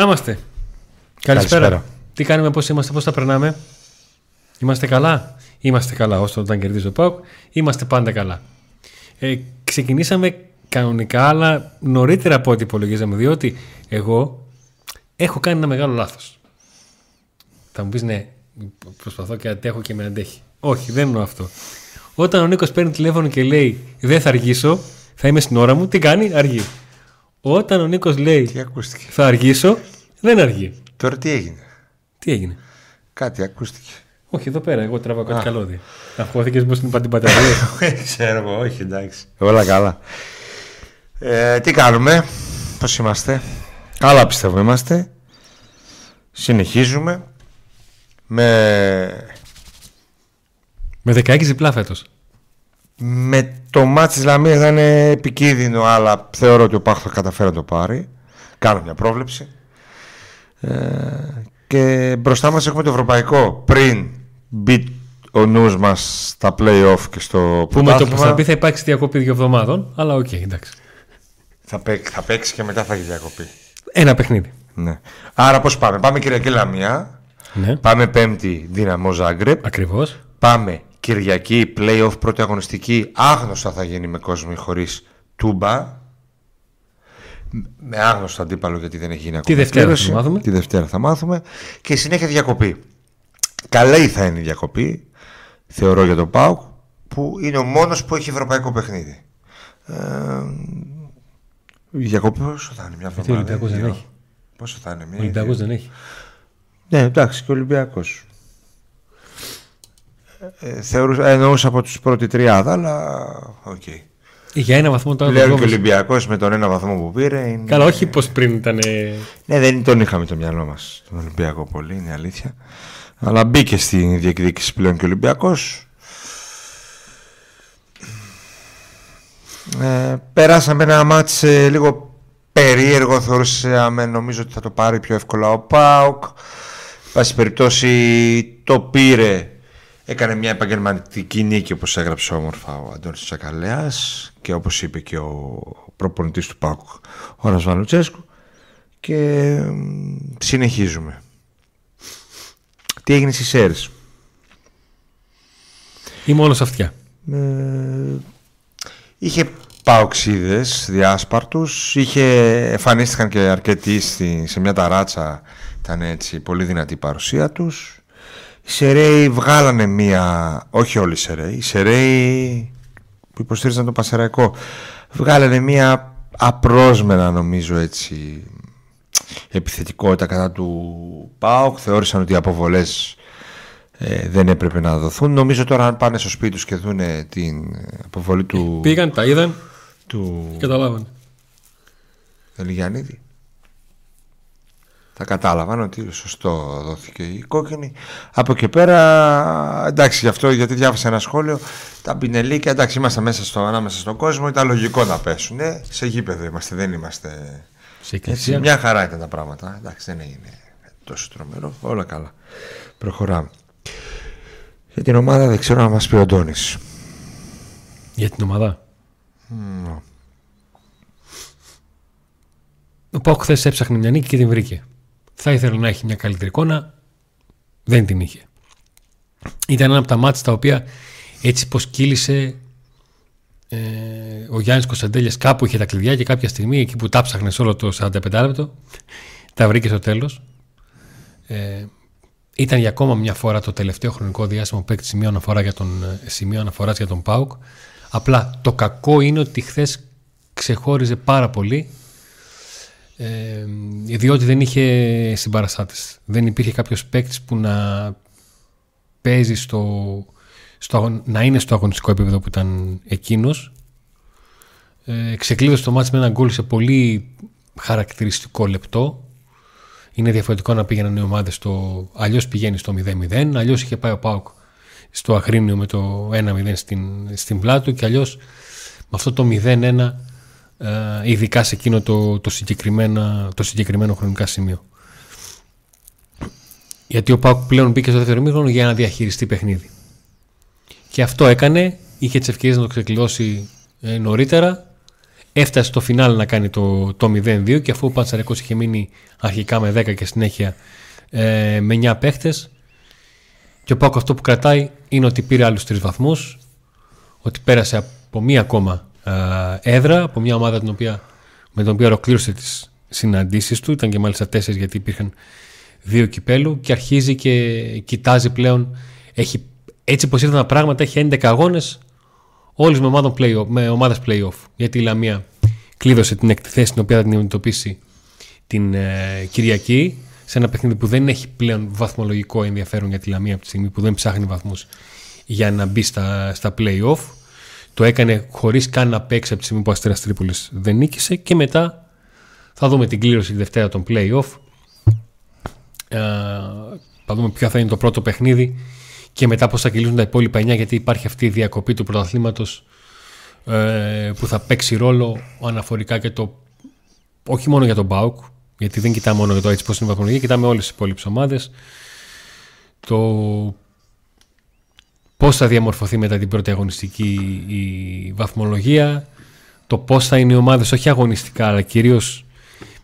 Να είμαστε. Καλησπέρα. Καλησπέρα. Τι κάνουμε, πώς είμαστε, πώς τα περνάμε; Είμαστε καλά; Είμαστε καλά όσο όταν κερδίζει ο Πάουκ. Είμαστε πάντα καλά. Ε, ξεκινήσαμε κανονικά, αλλά νωρίτερα από ό,τι υπολογίζαμε, διότι εγώ έχω κάνει ένα μεγάλο λάθος. Θα μου πεις ναι, προσπαθώ και αντέχω και με αντέχει. Όχι, δεν εννοώ αυτό. Όταν ο Νίκος παίρνει τηλέφωνο και λέει Δεν θα αργήσω, θα είμαι στην ώρα μου, τι κάνει, αργεί. Όταν ο Νίκος λέει Θα αργήσω, δεν αργεί. Τώρα τι έγινε; Τι έγινε; Κάτι ακούστηκε. Όχι, εδώ πέρα. Εγώ τραβάω κάτι καλώδια. Αγχώθηκες πώ την την πατερία. Ξέρω εγώ, όχι εντάξει. Όλα καλά. Ε, τι κάνουμε, πώς είμαστε; Καλά πιστεύω είμαστε. Συνεχίζουμε. Με. Με 16 διπλά φέτος. Με το μάτι της Λαμίας θα είναι επικίνδυνο, αλλά θεωρώ ότι ο ΠΑΟΚ θα καταφέρει να το πάρει. Κάνω μια πρόβλεψη. Ε, και μπροστά μας έχουμε το ευρωπαϊκό πριν μπει ο νους μας στα play-off και στο Που με το που θα πει θα υπάρξει διακοπή δύο εβδομάδων, αλλά OK, okay, εντάξει. Θα, παίξει, θα παίξει και μετά θα έχει διακοπή. Ένα παιχνίδι. Ναι. Άρα πώς πάμε; Πάμε Κυριακή Λαμία. Ναι. Πάμε Πέμπτη Δύναμο Ζάγκρεπ. Ακριβώς. Πάμε Κυριακή play-off πρώτη αγωνιστική. Άγνωστα θα γίνει με κόσμο ή χωρίς τούμπα με άγνωστο αντίπαλο γιατί δεν έχει γίνει ακόμα. Τη Δευτέρα θα μάθουμε. Τη Δευτέρα θα μάθουμε. Και συνέχεια διακοπή. Καλή θα είναι η διακοπή, θεωρώ για τον Πάουκ, που είναι ο μόνος που έχει ευρωπαϊκό παιχνίδι. Ε, η διακοπή πόσο θα είναι, μια εβδομάδα. Ο Ολυμπιακός δεν έχει. Πόσο θα είναι, μια. Ο Ολυμπιακός δεν έχει. Ναι, εντάξει, και ο Ολυμπιακός. Ε, θεωρούσα, εννοούσα από τους πρώτη τριάδα, αλλά OK. Okay. Για ένα βαθμό τώρα. Λέω και ο Ολυμπιακός με τον ένα βαθμό που πήρε. Είναι... Καλά, όχι πως πριν ήταν. Ναι, δεν τον είχαμε το μυαλό μας τον Ολυμπιακό πολύ, είναι αλήθεια. Αλλά μπήκε στη διεκδίκηση πλέον και ο Ολυμπιακός. Ε, περάσαμε ένα μάτς ε, λίγο περίεργο θεωρούσαμε νομίζω ότι θα το πάρει πιο εύκολα ο ΠΑΟΚ πάση περιπτώσει το πήρε Έκανε μια επαγγελματική νίκη όπως έγραψε όμορφα ο Αντώνης Τσακαλέας και όπως είπε και ο προπονητής του Πάκου ο Ρασβανουτσέσκου και συνεχίζουμε. Τι έγινε στις ΣΕΡΣ; Ή μόνο αυτιά. Ε, είχε παοξίδες διάσπαρτους, είχε, εμφανίστηκαν και αρκετοί σε μια ταράτσα, ήταν έτσι πολύ δυνατή η παρουσία τους οι Σεραίοι βγάλανε μία, όχι όλοι οι Σεραίοι, οι Σεραίοι που υποστήριζαν το Πασεραϊκό, βγάλανε μία απρόσμενα νομίζω έτσι επιθετικότητα κατά του ΠΑΟΚ, θεώρησαν ότι οι αποβολές ε, δεν έπρεπε να δοθούν. Νομίζω τώρα αν πάνε στο σπίτι τους και δουν την αποβολή του... Πήγαν, τα είδαν, του... καταλάβαν. Ελιγιανίδη θα κατάλαβαν ότι σωστό δόθηκε η κόκκινη. Από εκεί πέρα, εντάξει, γι' αυτό γιατί διάβασα ένα σχόλιο, τα πινελίκια, εντάξει, είμαστε μέσα στο, ανάμεσα στον κόσμο, ήταν λογικό να πέσουν. Ναι, σε γήπεδο είμαστε, δεν είμαστε. Σε μια χαρά ήταν τα πράγματα. Εντάξει, δεν έγινε τόσο τρομερό. Όλα καλά. Προχωράμε. Για την ομάδα δεν ξέρω να μας πει ο Αντώνης. Για την ομάδα. Mm. Ο Πάοκ χθες έψαχνε μια νίκη και την βρήκε. Θα ήθελε να έχει μια καλύτερη εικόνα. Δεν την είχε. Ήταν ένα από τα μάτια τα οποία έτσι πως κύλησε ε, ο Γιάννης Κωνσταντέλιας κάπου είχε τα κλειδιά και κάποια στιγμή εκεί που τα ψάχνες όλο το 45 λεπτό τα βρήκε στο τέλος. Ε, ήταν για ακόμα μια φορά το τελευταίο χρονικό διάστημα που παίξει σημείο, αναφορά για τον, ε, σημείο αναφοράς για τον ΠΑΟΚ. Απλά το κακό είναι ότι χθες ξεχώριζε πάρα πολύ ε, διότι δεν είχε συμπαραστάτες. Δεν υπήρχε κάποιος παίκτης που να παίζει στο, στο, να είναι στο αγωνιστικό επίπεδο που ήταν εκείνος. Ε, ξεκλείδωσε το μάτς με ένα γκολ σε πολύ χαρακτηριστικό λεπτό. Είναι διαφορετικό να πήγαιναν οι ομάδες στο... Αλλιώς πηγαίνει στο 0-0, αλλιώς είχε πάει ο Πάουκ στο Αχρήνιο με το 1-0 στην, στην πλάτου και αλλιώς με αυτό το 0-1 ε, ειδικά σε εκείνο το, το, συγκεκριμένο, το συγκεκριμένο χρονικά σημείο. Γιατί ο Πάουκ πλέον μπήκε στο δεύτερο μήχρονο για να διαχειριστεί παιχνίδι. Και αυτό έκανε, είχε τις ευκαιρίες να το ξεκλειδώσει ε, νωρίτερα. Έφτασε στο φινάλ να κάνει το, το 0-2 και αφού ο Πανσαρικός είχε μείνει αρχικά με 10 και συνέχεια ε, με 9 παίχτες και ο Πάκο αυτό που κρατάει είναι ότι πήρε άλλους τρεις βαθμούς ότι πέρασε από μία ακόμα ε, έδρα από μια ομάδα την οποία, με την οποία ολοκλήρωσε τις συναντήσεις του. Ήταν και μάλιστα τέσσερις γιατί υπήρχαν δύο κυπέλου και αρχίζει και κοιτάζει πλέον. Έχει, έτσι πως ήρθαν τα πράγματα έχει 11 αγώνες όλες με, ομάδες play με ομάδες play-off. Γιατί η Λαμία κλείδωσε την έκτη θέση την οποία θα την αντιμετωπίσει την ε, Κυριακή σε ένα παιχνίδι που δεν έχει πλέον βαθμολογικό ενδιαφέρον για τη Λαμία από τη στιγμή που δεν ψάχνει βαθμούς για να μπει στα, στα play-off το έκανε χωρίς καν να παίξει από τη στιγμή που ο Αστέρας Τρίπολης δεν νίκησε και μετά θα δούμε την κλήρωση τη Δευτέρα των play-off. Ε, θα δούμε ποιο θα είναι το πρώτο παιχνίδι και μετά πώς θα κυλήσουν τα υπόλοιπα 9 γιατί υπάρχει αυτή η διακοπή του πρωταθλήματος ε, που θα παίξει ρόλο αναφορικά και το όχι μόνο για τον Μπάουκ γιατί δεν κοιτάμε μόνο για το έτσι πώς είναι η βαθμολογία κοιτάμε όλες τις υπόλοιπες ομάδες. Το πώς θα διαμορφωθεί μετά την πρώτη αγωνιστική η βαθμολογία το πώς θα είναι οι ομάδες όχι αγωνιστικά αλλά κυρίως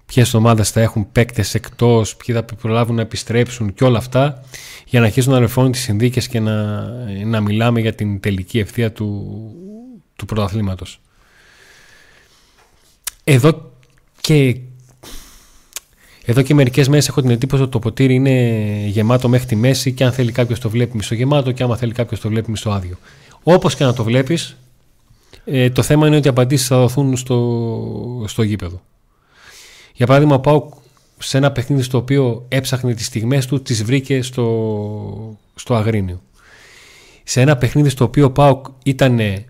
ποιες ομάδες θα έχουν παίκτες εκτός, ποιοι θα προλάβουν να επιστρέψουν και όλα αυτά για να αρχίσουν να ρεφώνουν τις συνδίκες και να, να μιλάμε για την τελική ευθεία του, του πρωταθλήματος. Εδώ και εδώ και μερικές μέρες έχω την εντύπωση ότι το ποτήρι είναι γεμάτο μέχρι τη μέση και αν θέλει κάποιος το βλέπει μισογεμάτο και άμα θέλει κάποιος το βλέπει μισοάδιο. Όπως και να το βλέπεις, ε, το θέμα είναι ότι οι απαντήσεις θα δοθούν στο, στο γήπεδο. Για παράδειγμα, ο Πάουκ σε ένα παιχνίδι στο οποίο έψαχνε τις στιγμές του, τις βρήκε στο, στο Αγρίνιο. Σε ένα παιχνίδι στο οποίο ο Πάουκ ήταν ε,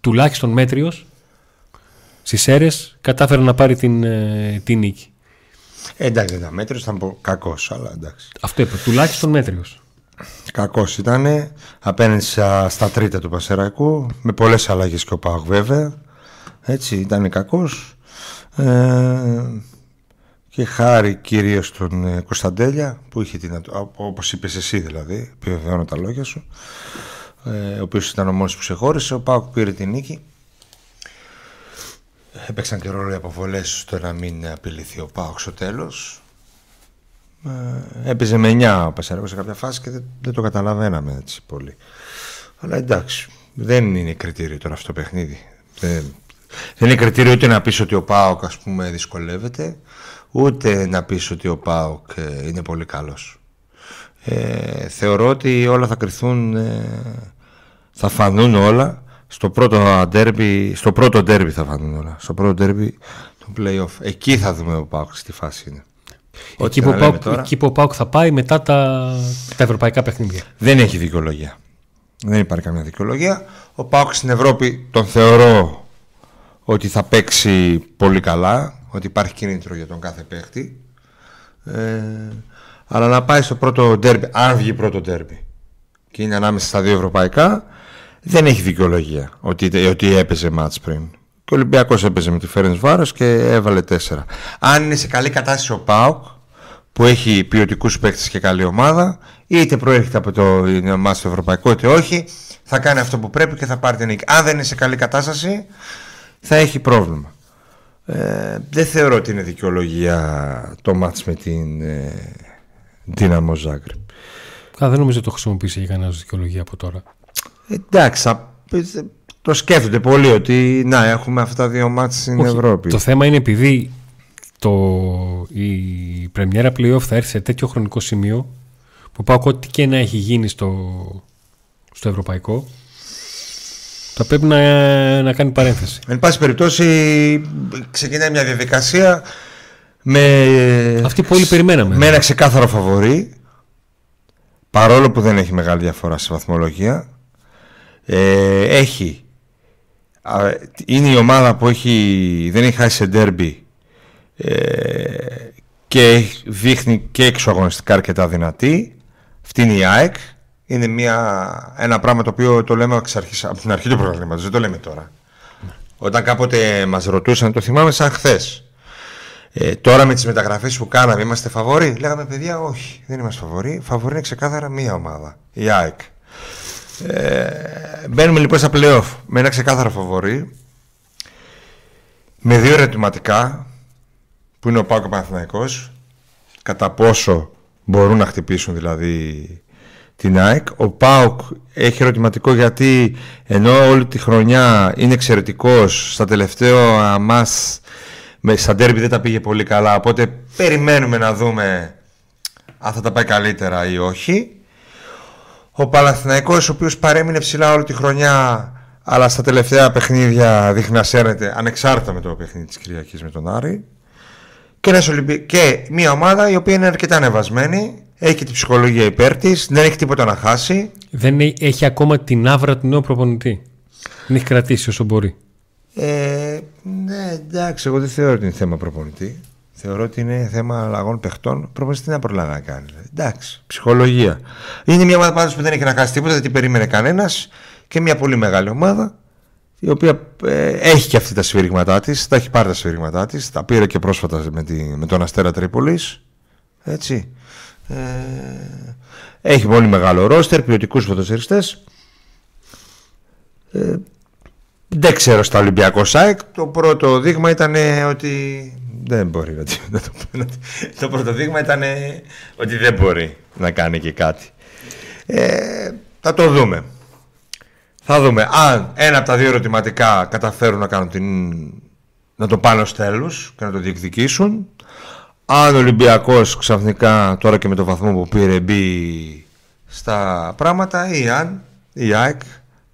τουλάχιστον μέτριος, στις αίρες κατάφερε να πάρει την, ε, την νίκη. Ε, εντάξει, ήταν μέτριος, ήταν κακός, αλλά εντάξει. Αυτό είπα, τουλάχιστον μέτριος. Κακός ήταν απέναντι στα τρίτα του Πασεραϊκού, με πολλές αλλαγές και ο Πάουκ βέβαια. Έτσι, ήταν κακός. Ε, και χάρη κυρίως τον ε, Κωνσταντέλια που είχε την, όπως είπες εσύ δηλαδή, επιβεβαιώνω τα λόγια σου ε, ο οποίος ήταν ο μόνος που ξεχώρισε, ο Πάουκ πήρε την νίκη έπαιξαν και ρόλο οι αποβολές στο να μην απειληθεί ο Πάουκ στο τέλος. Ε, έπαιζε με 9 ο Πασαρέκος σε κάποια φάση και δεν, δεν το καταλαβαίναμε έτσι πολύ. Αλλά εντάξει δεν είναι κριτήριο τώρα αυτό το παιχνίδι. Δεν, δεν είναι κριτήριο ούτε να πεις ότι ο ΠΑΟΚ ας πούμε δυσκολεύεται ούτε να πεις ότι ο ΠΑΟΚ ε, είναι πολύ καλός. Ε, θεωρώ ότι όλα θα κρυθούν, ε, θα φανούν όλα στο πρώτο ντέρμπι, στο πρώτο ντέρμπι θα φανούν όλα. Στο πρώτο ντέρμπι του play-off. Εκεί θα δούμε ο ΠΑΟΚ στη φάση είναι. Εκεί που, Πάουκ, τώρα, εκεί που ο ΠΑΟΚ θα πάει μετά τα, τα ευρωπαϊκά παιχνίδια. Δεν έχει δικαιολογία. Δεν υπάρχει καμία δικαιολογία. Ο ΠΑΟΚ στην Ευρώπη τον θεωρώ ότι θα παίξει πολύ καλά, ότι υπάρχει κίνητρο για τον κάθε παίχτη. Ε, αλλά να πάει στο πρώτο ντέρμπι, αν βγει πρώτο ντέρμπι και είναι ανάμεσα στα δύο ευρωπαϊκά, δεν έχει δικαιολογία ότι, ότι έπαιζε μάτς πριν. Και ο Ολυμπιακός έπαιζε με τη Φέρενς Βάρος και έβαλε τέσσερα. Αν είναι σε καλή κατάσταση ο ΠΑΟΚ, που έχει ποιοτικούς παίκτες και καλή ομάδα, είτε προέρχεται από το μάτς το ευρωπαϊκό είτε όχι, θα κάνει αυτό που πρέπει και θα πάρει την νίκη. Αν δεν είναι σε καλή κατάσταση, θα έχει πρόβλημα. Ε, δεν θεωρώ ότι είναι δικαιολογία το μάτς με την ε, Δύναμο Ζάγκρεπ. δεν νομίζω ότι το χρησιμοποιήσει για κανένα δικαιολογία από τώρα. Εντάξει, το σκέφτονται πολύ ότι να έχουμε αυτά τα δύο μάτς στην Ευρώπη. Το θέμα είναι επειδή το, η πρεμιέρα playoff θα έρθει σε τέτοιο χρονικό σημείο που πάω ό,τι και να έχει γίνει στο, στο ευρωπαϊκό θα πρέπει να, να κάνει παρένθεση. Εν πάση περιπτώσει, ξεκινάει μια διαδικασία με. Αυτή που όλοι περιμέναμε. Με ένα ξεκάθαρο φαβορή. Παρόλο που δεν έχει μεγάλη διαφορά στη βαθμολογία. Ε, έχει. Είναι η ομάδα που έχει, δεν έχει χάσει σε ντέρμπι ε, και δείχνει και εξωαγωνιστικά αρκετά δυνατή. Αυτή είναι η ΑΕΚ είναι μια, ένα πράγμα το οποίο το λέμε εξ από την αρχή του προγράμματο. Δεν το λέμε τώρα. Όταν κάποτε μας ρωτούσαν, το θυμάμαι σαν χθες. Ε, τώρα με τις μεταγραφές που κάναμε, είμαστε φαβοροί; Λέγαμε παιδιά, όχι, δεν είμαστε φαβοροί. Φαβοροί είναι ξεκάθαρα μία ομάδα, η ΑΕΚ. Ε, μπαίνουμε λοιπόν στα playoff με ένα ξεκάθαρο φαβορή. με δύο ερωτηματικά που είναι ο Πάοκ και ο Παναθηναϊκός κατά πόσο μπορούν να χτυπήσουν δηλαδή την ΑΕΚ. Ο ΠΑΟΚ έχει ερωτηματικό γιατί ενώ όλη τη χρονιά είναι εξαιρετικός στα τελευταία μας με, στα ντέρμπι δεν τα πήγε πολύ καλά οπότε περιμένουμε να δούμε αν θα τα πάει καλύτερα ή όχι. Ο Παναθηναϊκός ο οποίος παρέμεινε ψηλά όλη τη χρονιά αλλά στα τελευταία παιχνίδια δείχνει να σέρνεται ανεξάρτητα με το παιχνίδι της Κυριακής με τον Άρη και, και μια ομάδα η οποία είναι αρκετά ανεβασμένη έχει και την ψυχολογία υπέρ της, δεν έχει τίποτα να χάσει. Δεν έχει ακόμα την άβρα του νέου προπονητή. Την έχει κρατήσει όσο μπορεί. Ε, ναι, εντάξει, εγώ δεν θεωρώ ότι είναι θέμα προπονητή. Θεωρώ ότι είναι θέμα αλλαγών παιχτών. Προπονητή τι να προλάβει να κάνει. Εντάξει, ψυχολογία. Είναι μια ομάδα που δεν έχει να χάσει τίποτα, δεν την περίμενε κανένας και μια πολύ μεγάλη ομάδα η οποία ε, έχει και αυτή τα σφύριγματά της. Τα έχει πάρει τα σφύριγματά της. Τα πήρε και πρόσφατα με, τη, με τον Αστέρα Τρίπολης. Έτσι. Ε, έχει πολύ μεγάλο ρόστερ, ποιοτικούς φωτοσυριστές. Ε, δεν ξέρω στα Ολυμπιακό ΣΑΕΚ. Το πρώτο δείγμα ήταν ότι δεν μπορεί να το πω. Το πρώτο δείγμα ήταν ότι δεν μπορεί να κάνει και κάτι. Ε, θα το δούμε. Θα δούμε αν ένα από τα δύο ερωτηματικά καταφέρουν να, κάνουν την... να το πάνε ως τέλους και να το διεκδικήσουν αν ο Ολυμπιακός ξαφνικά τώρα και με το βαθμό που πήρε μπει στα πράγματα ή αν η ΑΕΚ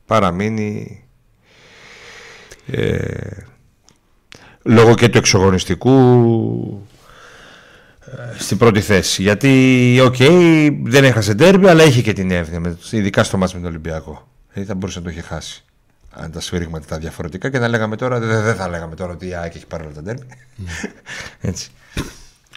παραμείνει ε, λόγω και του εξωαγωνιστικού ε, στην πρώτη θέση. Γιατί, οκ, δεν έχασε ντέρμπι, αλλά είχε και την εύνοια, ειδικά στο ματς με τον Ολυμπιακό. Δηλαδή θα μπορούσε να το είχε χάσει. Αν τα σφυρίγματα ήταν διαφορετικά και θα λέγαμε τώρα, δεν, θα λέγαμε τώρα ότι η ΑΕΚ έχει πάρει όλα τα ντέρμπι. Έτσι.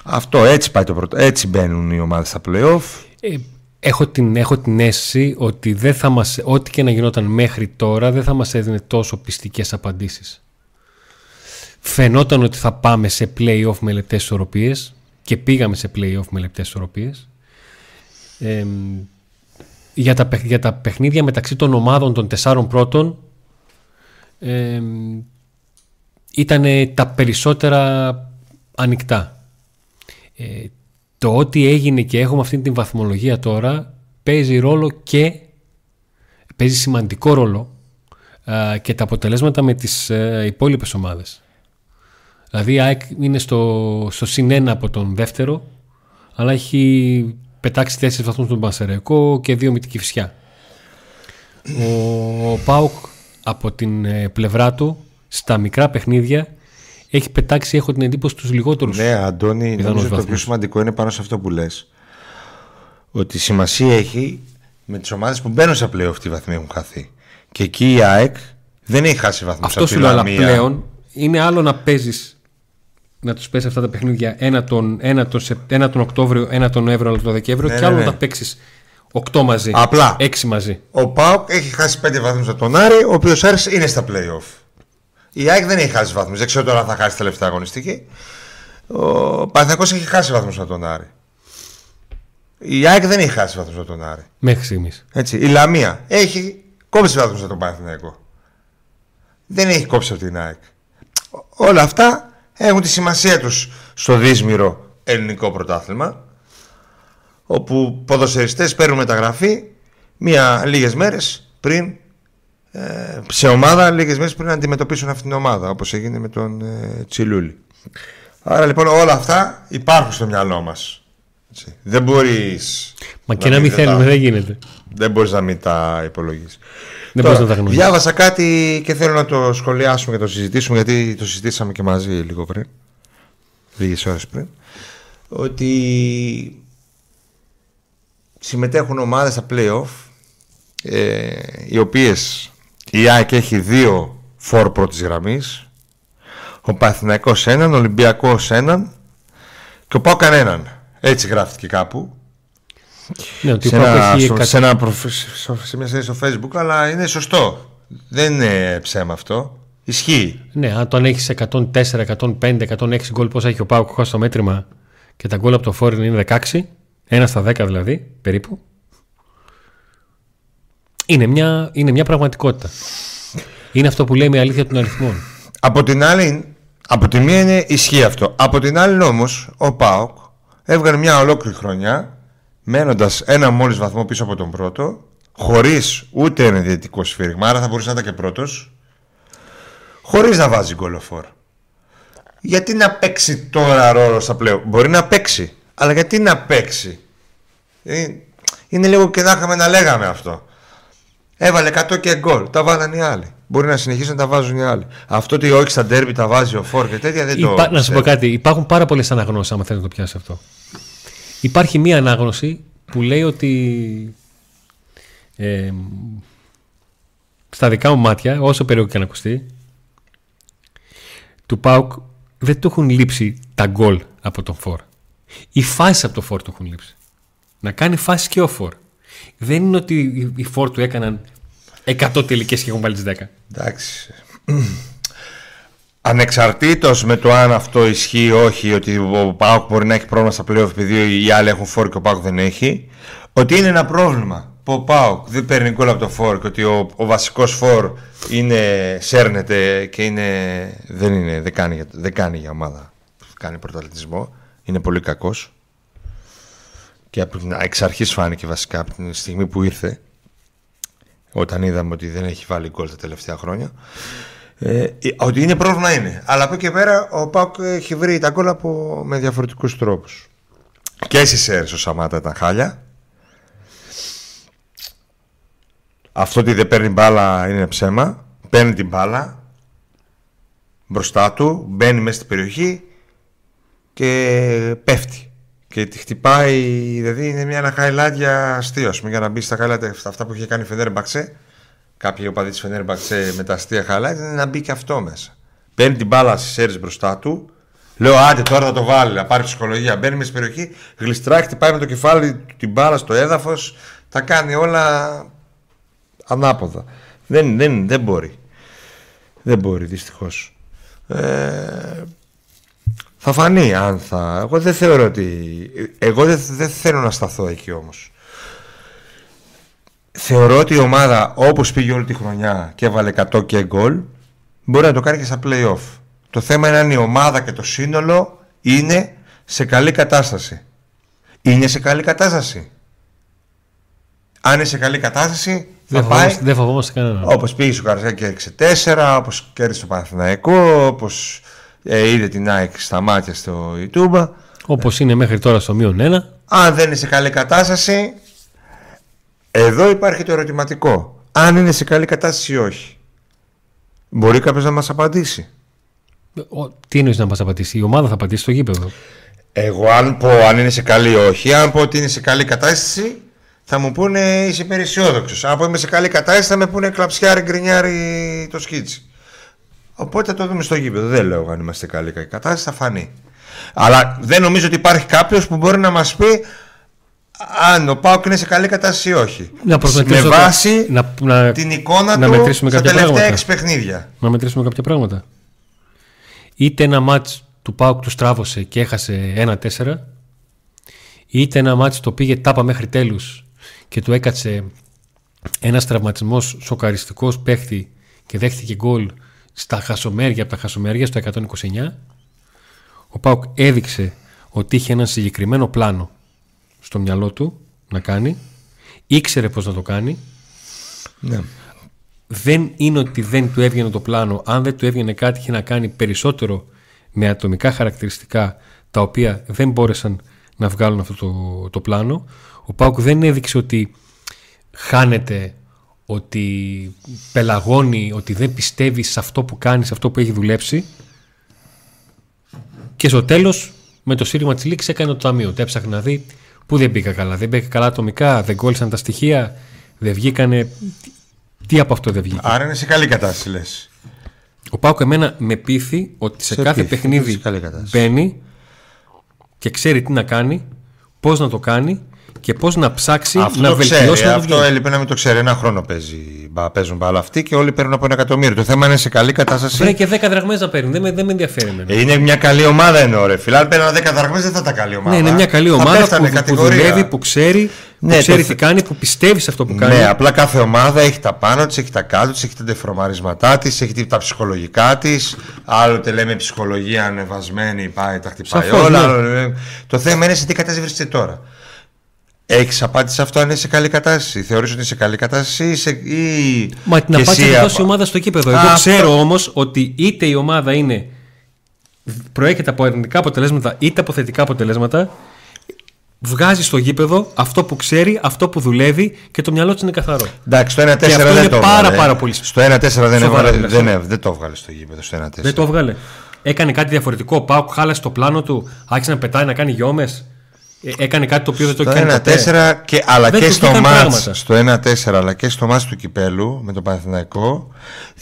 Αυτό έτσι πάει το πρώτο. Έτσι μπαίνουν οι ομάδες στα playoff. Ε, έχω, την, έχω την αίσθηση ότι δεν θα μας, ό,τι και να γινόταν μέχρι τώρα δεν θα μας έδινε τόσο πιστικές απαντήσεις. Φαινόταν ότι θα πάμε σε playoff με λεπτές ισορροπίες και πήγαμε σε playoff με λεπτές ισορροπίες. Ε, για, τα, για τα παιχνίδια μεταξύ των ομάδων των τεσσάρων πρώτων ε, ήταν τα περισσότερα ανοιχτά. Ε, το ότι έγινε και έχουμε αυτή την βαθμολογία τώρα παίζει ρόλο και παίζει σημαντικό ρόλο και τα αποτελέσματα με τις ε, υπόλοιπες ομάδες. Δηλαδή η ΑΕΚ είναι στο, στο συν από τον δεύτερο αλλά έχει πετάξει τέσσερις βαθμούς στον Πανσεραϊκό και δύο με την Κηφισιά. Ο, ο Πάουκ από την ε, πλευρά του στα μικρά παιχνίδια έχει πετάξει, έχω την εντύπωση, τους λιγότερους. Ναι, Αντώνη, νομίζω το πιο σημαντικό είναι πάνω σε αυτό που λες. Ότι σημασία έχει με τις ομάδες που μπαίνουν σε πλέον αυτή η βαθμοί έχουν χαθεί. Και εκεί η ΑΕΚ δεν έχει χάσει βαθμούς. Αυτός σου λέω, αλλά πλέον είναι άλλο να παίζεις να τους πέσει αυτά τα παιχνίδια ένα τον, ένα τον, ένα τον Οκτώβριο, ένα τον Νοέμβριο, άλλο τον Δεκέμβριο ναι, και άλλο ναι, να τα παίξεις 8 μαζί. Απλά. 6 μαζί. Ο Πάοκ έχει χάσει 5 βαθμούς από τον Άρη, ο οποίος Άρης είναι στα playoff. Η ΑΕΚ δεν έχει χάσει βαθμούς. Δεν ξέρω τώρα αν θα χάσει τελευταία αγωνιστική. Ο Παναθηναϊκός έχει χάσει βαθμούς από τον Άρη. Η ΑΕΚ δεν έχει χάσει βαθμούς από τον Άρη. Μέχρι στιγμής. Η Λαμία έχει κόψει βαθμούς από τον Παναθηναϊκό. Δεν έχει κόψει από την ΑΕΚ. Όλα αυτά έχουν τη σημασία τους στο δύσμηρο ελληνικό πρωτάθλημα όπου ποδοσεριστές παίρνουν μεταγραφή μία λίγες μέρες πριν ε, σε ομάδα λίγες μέρες πριν να αντιμετωπίσουν αυτήν την ομάδα όπως έγινε με τον ε, Τσιλούλη. Άρα λοιπόν όλα αυτά υπάρχουν στο μυαλό μας. Έτσι. Δεν μπορείς... Μα και να μην θέλουμε δεν γίνεται. Δεν μπορείς να μην τα υπολογίσεις. Δεν Τώρα, να τα γνωρίσεις. Διάβασα κάτι και θέλω να το σχολιάσουμε και το συζητήσουμε γιατί το συζητήσαμε και μαζί λίγο πριν. Λίγες ώρες πριν. Ότι συμμετέχουν ομάδες στα play-off ε, οι οποίες η ΑΕΚ έχει δύο φόρ πρώτης γραμμής. Ο Παθηναϊκός έναν, ο Ολυμπιακός έναν και ο Πάο κανέναν. Έτσι γράφτηκε κάπου. Ναι, σε, ένα, έχει... σε, ένα, σε μια σελίδα στο facebook αλλά είναι σωστό. Δεν είναι ψέμα αυτό. Ισχύει. Ναι, αν τον έχεις 104, 105, 106 γκολ, πώς έχει ο Πάουκ στο μέτρημα και τα γκολ από το φόριν είναι 16, ένα στα 10 δηλαδή περίπου. Είναι μια, είναι μια πραγματικότητα. Είναι αυτό που λέμε η αλήθεια των αριθμών. Από την άλλη, Από τη μία είναι ισχύει αυτό. Από την άλλη όμως, ο Πάοκ έβγαλε μια ολόκληρη χρονιά μένοντας ένα μόλις βαθμό πίσω από τον πρώτο, χωρίς ούτε ένα ιδιωτικό σφύριγμα, άρα θα μπορούσε να ήταν και πρώτος, χωρίς να βάζει γκολοφόρ. Γιατί να παίξει τώρα ρόλο στα πλέον. Μπορεί να παίξει, αλλά γιατί να παίξει; Ε, είναι λίγο και να είχαμε να λέγαμε αυτό. Έβαλε 100 και γκολ. Τα βάλανε οι άλλοι. Μπορεί να συνεχίσουν να τα βάζουν οι άλλοι. Αυτό ότι όχι στα ντέρμπι τα βάζει ο Φόρ και τέτοια δεν Υπά... το. Να σου πω κάτι. Υπάρχουν πάρα πολλές αναγνώσεις, άμα θέλει να το πιάσεις αυτό. Υπάρχει μία ανάγνωση που λέει ότι. Ε, στα δικά μου μάτια, όσο περίεργο και να ακουστεί, του Πάουκ δεν του έχουν λείψει τα γκολ από τον Φόρ. Οι φάσεις από τον Φόρ του έχουν λείψει. Να κάνει φάσεις και ο Φόρ. Δεν είναι ότι οι Φόρ του έκαναν 100 τελικές και έχουν βάλει τις 10. Εντάξει. Ανεξαρτήτως με το αν αυτό ισχύει ή όχι, ότι ο Πάουκ μπορεί να έχει πρόβλημα στα playoff επειδή οι άλλοι έχουν φόρ και ο Πάουκ δεν έχει, ότι είναι ένα πρόβλημα που ο Πάουκ δεν παίρνει γκολ από το φόρ και ότι ο, ο βασικός φόρ είναι, σέρνεται και είναι, δεν, είναι, δεν, κάνει, για- δεν κάνει για ομάδα, κάνει πρωταθλητισμό, είναι πολύ κακός και από την εξ αρχής φάνηκε βασικά από την στιγμή που ήρθε όταν είδαμε ότι δεν έχει βάλει γκολ τα τελευταία χρόνια. Ε, ότι είναι πρόβλημα είναι. Αλλά από εκεί και πέρα ο Πάουκ έχει βρει τα γκολ από, με διαφορετικούς τρόπους. Και στι αίρε ο Σαμάτα ήταν χάλια. Αυτό ότι δεν παίρνει μπάλα είναι ψέμα. Παίρνει την μπάλα μπροστά του, μπαίνει μέσα στην περιοχή και πέφτει. Και τη χτυπάει, δηλαδή είναι μια ένα highlight για αστείο, ας πούμε, για να μπει στα highlight αυτά που είχε κάνει η Φενέρμπαξε. Κάποιοι οπαδοί της Φενέρμπαξε με τα αστεία highlight είναι να μπει και αυτό μέσα. Παίρνει την μπάλα στις αίρες μπροστά του. Λέω άντε τώρα θα το βάλει, να πάρει ψυχολογία. Μπαίνει μέσα στην περιοχή, γλιστράει, χτυπάει με το κεφάλι του την μπάλα στο έδαφος. Τα κάνει όλα ανάποδα. Δεν, δεν, δεν μπορεί. Δεν μπορεί δυστυχώς. Ε, θα φανεί αν θα. Εγώ δεν θεωρώ ότι. Εγώ δεν, δεν θέλω να σταθώ εκεί όμως. Θεωρώ ότι η ομάδα όπως πήγε όλη τη χρονιά και έβαλε 100 και γκολ μπορεί να το κάνει και στα play-off. Το θέμα είναι αν η ομάδα και το σύνολο είναι σε καλή κατάσταση. Είναι σε καλή κατάσταση. Αν είναι σε καλή κατάσταση Δεν θα πάει φοβόμαστε, δεν φοβόμαστε κανέναν. όπως πήγε στο Καρσιά και έριξε 4, όπως κέρδισε το Παναθηναϊκό, όπως ε, είδε την ΑΕΚ στα μάτια στο YouTube. Όπως είναι μέχρι τώρα στο μείον 1. Αν δεν είναι σε καλή κατάσταση, εδώ υπάρχει το ερωτηματικό. Αν είναι σε καλή κατάσταση ή όχι. Μπορεί κάποιος να μας απαντήσει. Ο- Τι εννοείς να μας απαντήσει, η ομάδα θα απαντήσει στο γήπεδο. Εγώ αν πω αν είναι σε καλή ή όχι, αν πω ότι είναι σε καλή κατάσταση, θα μου πούνε είσαι υπεραισιόδοξο. Αν πω είμαι σε καλή κατάσταση, θα με πούνε κλαψιάρι, γκρινιάρι το σκίτσι. Οπότε θα το δούμε στο γήπεδο. Δεν λέω αν είμαστε σε καλή κατάσταση, θα φανεί. Αλλά δεν νομίζω ότι υπάρχει κάποιος που μπορεί να μας πει αν ο Πάοκ είναι σε καλή κατάσταση ή όχι. Να με προσμετρήσω το- βάση να, να, την εικόνα να του μετρήσουμε στα κάποια τελευταία πράγματα. έξι παιχνίδια. να μετρήσουμε κάποια πράγματα. Είτε ένα μάτς του Πάουκ του στράβωσε και έχασε 1-4, είτε ένα μάτς το πήγε τάπα μέχρι τέλους και του έκατσε ένας τραυματισμός σοκαριστικός παίχτη και δέχτηκε γκολ στα χασομέρια από τα χασομέρια στο 129, ο Πάουκ έδειξε ότι είχε ένα συγκεκριμένο πλάνο στο μυαλό του να κάνει, ήξερε πώς να το κάνει Ναι. δεν είναι ότι δεν του έβγαινε το πλάνο. Αν δεν του έβγαινε κάτι, είχε να κάνει περισσότερο με ατομικά χαρακτηριστικά τα οποία δεν μπόρεσαν να βγάλουν αυτό το, το πλάνο. Ο Πάουκ δεν έδειξε ότι χάνεται, ότι πελαγώνει, ότι δεν πιστεύει σε αυτό που κάνει, σε αυτό που έχει δουλέψει. Και στο τέλος, με το σύρρημα της λήξης έκανε το ταμείο. Το έψαχνε να δει που δεν πήγα καλά. Δεν πήγα καλά ατομικά, δεν κόλλησαν τα στοιχεία, δεν βγήκανε. Τι από αυτό δεν βγήκε; Άρα είναι σε καλή κατάσταση, λες. Ο Πάουκ εμένα με πείθει ότι σε, Σε κάθε πείθει, παιχνίδι σε καλή κατάσταση. μπαίνει και ξέρει τι να κάνει, πώς να το κάνει και πώς να ψάξει Αυτό να το ξέρει. βελτιώσει να το Αυτό βγει. έλειπε να μην το ξέρει. Ένα χρόνο παίζει μπα- παίζουν μπάλα αυτοί και όλοι παίρνουν από ένα εκατομμύριο. Το θέμα είναι σε καλή κατάσταση. Βρε και 10 δραχμές να παίρνουν. Δεν με, δεν με ενδιαφέρει εμένα. Ε, Είναι μια καλή ομάδα εννοώ ρε φίλε. Αν παίρνουν 10 δραχμές δεν θα ήταν καλή ομάδα. Ναι, είναι μια καλή Θα ομάδα πέφτανε που, που κατηγορία. δουλεύει, που ξέρει, Ναι, που ξέρει το τι θε- κάνει, που πιστεύει σε αυτό που κάνει. Ναι, απλά κάθε ομάδα έχει τα πάνω της, έχει τα κάτω της, έχει τα τεφρομαρίσματά της, έχει τα ψυχολογικά της. Άλλοτε λέμε ψυχολογία ανεβασμένη, πάει, τα χτυπάει Σαφώς, όλα. ναι. άλλο λέμε- Το θέμα είναι σε τι κατάσταση βρίσκεται τώρα. Έχεις απάντηση σε αυτό αν είναι σε καλή κατάσταση; Θεωρείς ότι είναι σε καλή κατάσταση ή. Σε, ή... Μα την και απάντηση εσύ θα δώσει η απα- ομάδα στο κήπεδο. Α, Εγώ αυτό- ξέρω όμως ότι είτε η ομάδα είναι προέρχεται από αρνητικά αποτελέσματα είτε από θετικά αποτελέσματα, βγάζει στο γήπεδο αυτό που ξέρει, αυτό που δουλεύει και το μυαλό του είναι καθαρό. Εντάξει, το 1-4 Και αυτό δεν είναι το πάρα, έβγαλε. πάρα πολύ Στο 1-4 δεν, Σοβαρά έβγαλε, μιλάς, δεν, ε. έβ- δεν το έβγαλε στο γήπεδο στο 1-4. Δεν το έβγαλε. Έκανε κάτι διαφορετικό. Ο Πάουκ χάλασε το πλάνο του, άρχισε να πετάει, να κάνει γιόμες. Έκανε κάτι το οποίο δεν το Το έχει κάνει ποτέ. 1-4 και, αλλά Δεν και του στο βγήκαν μάτς, πράγματα. στο 1-4 αλλά και στο μάτς του Κυπέλου με τον Παναθηναϊκό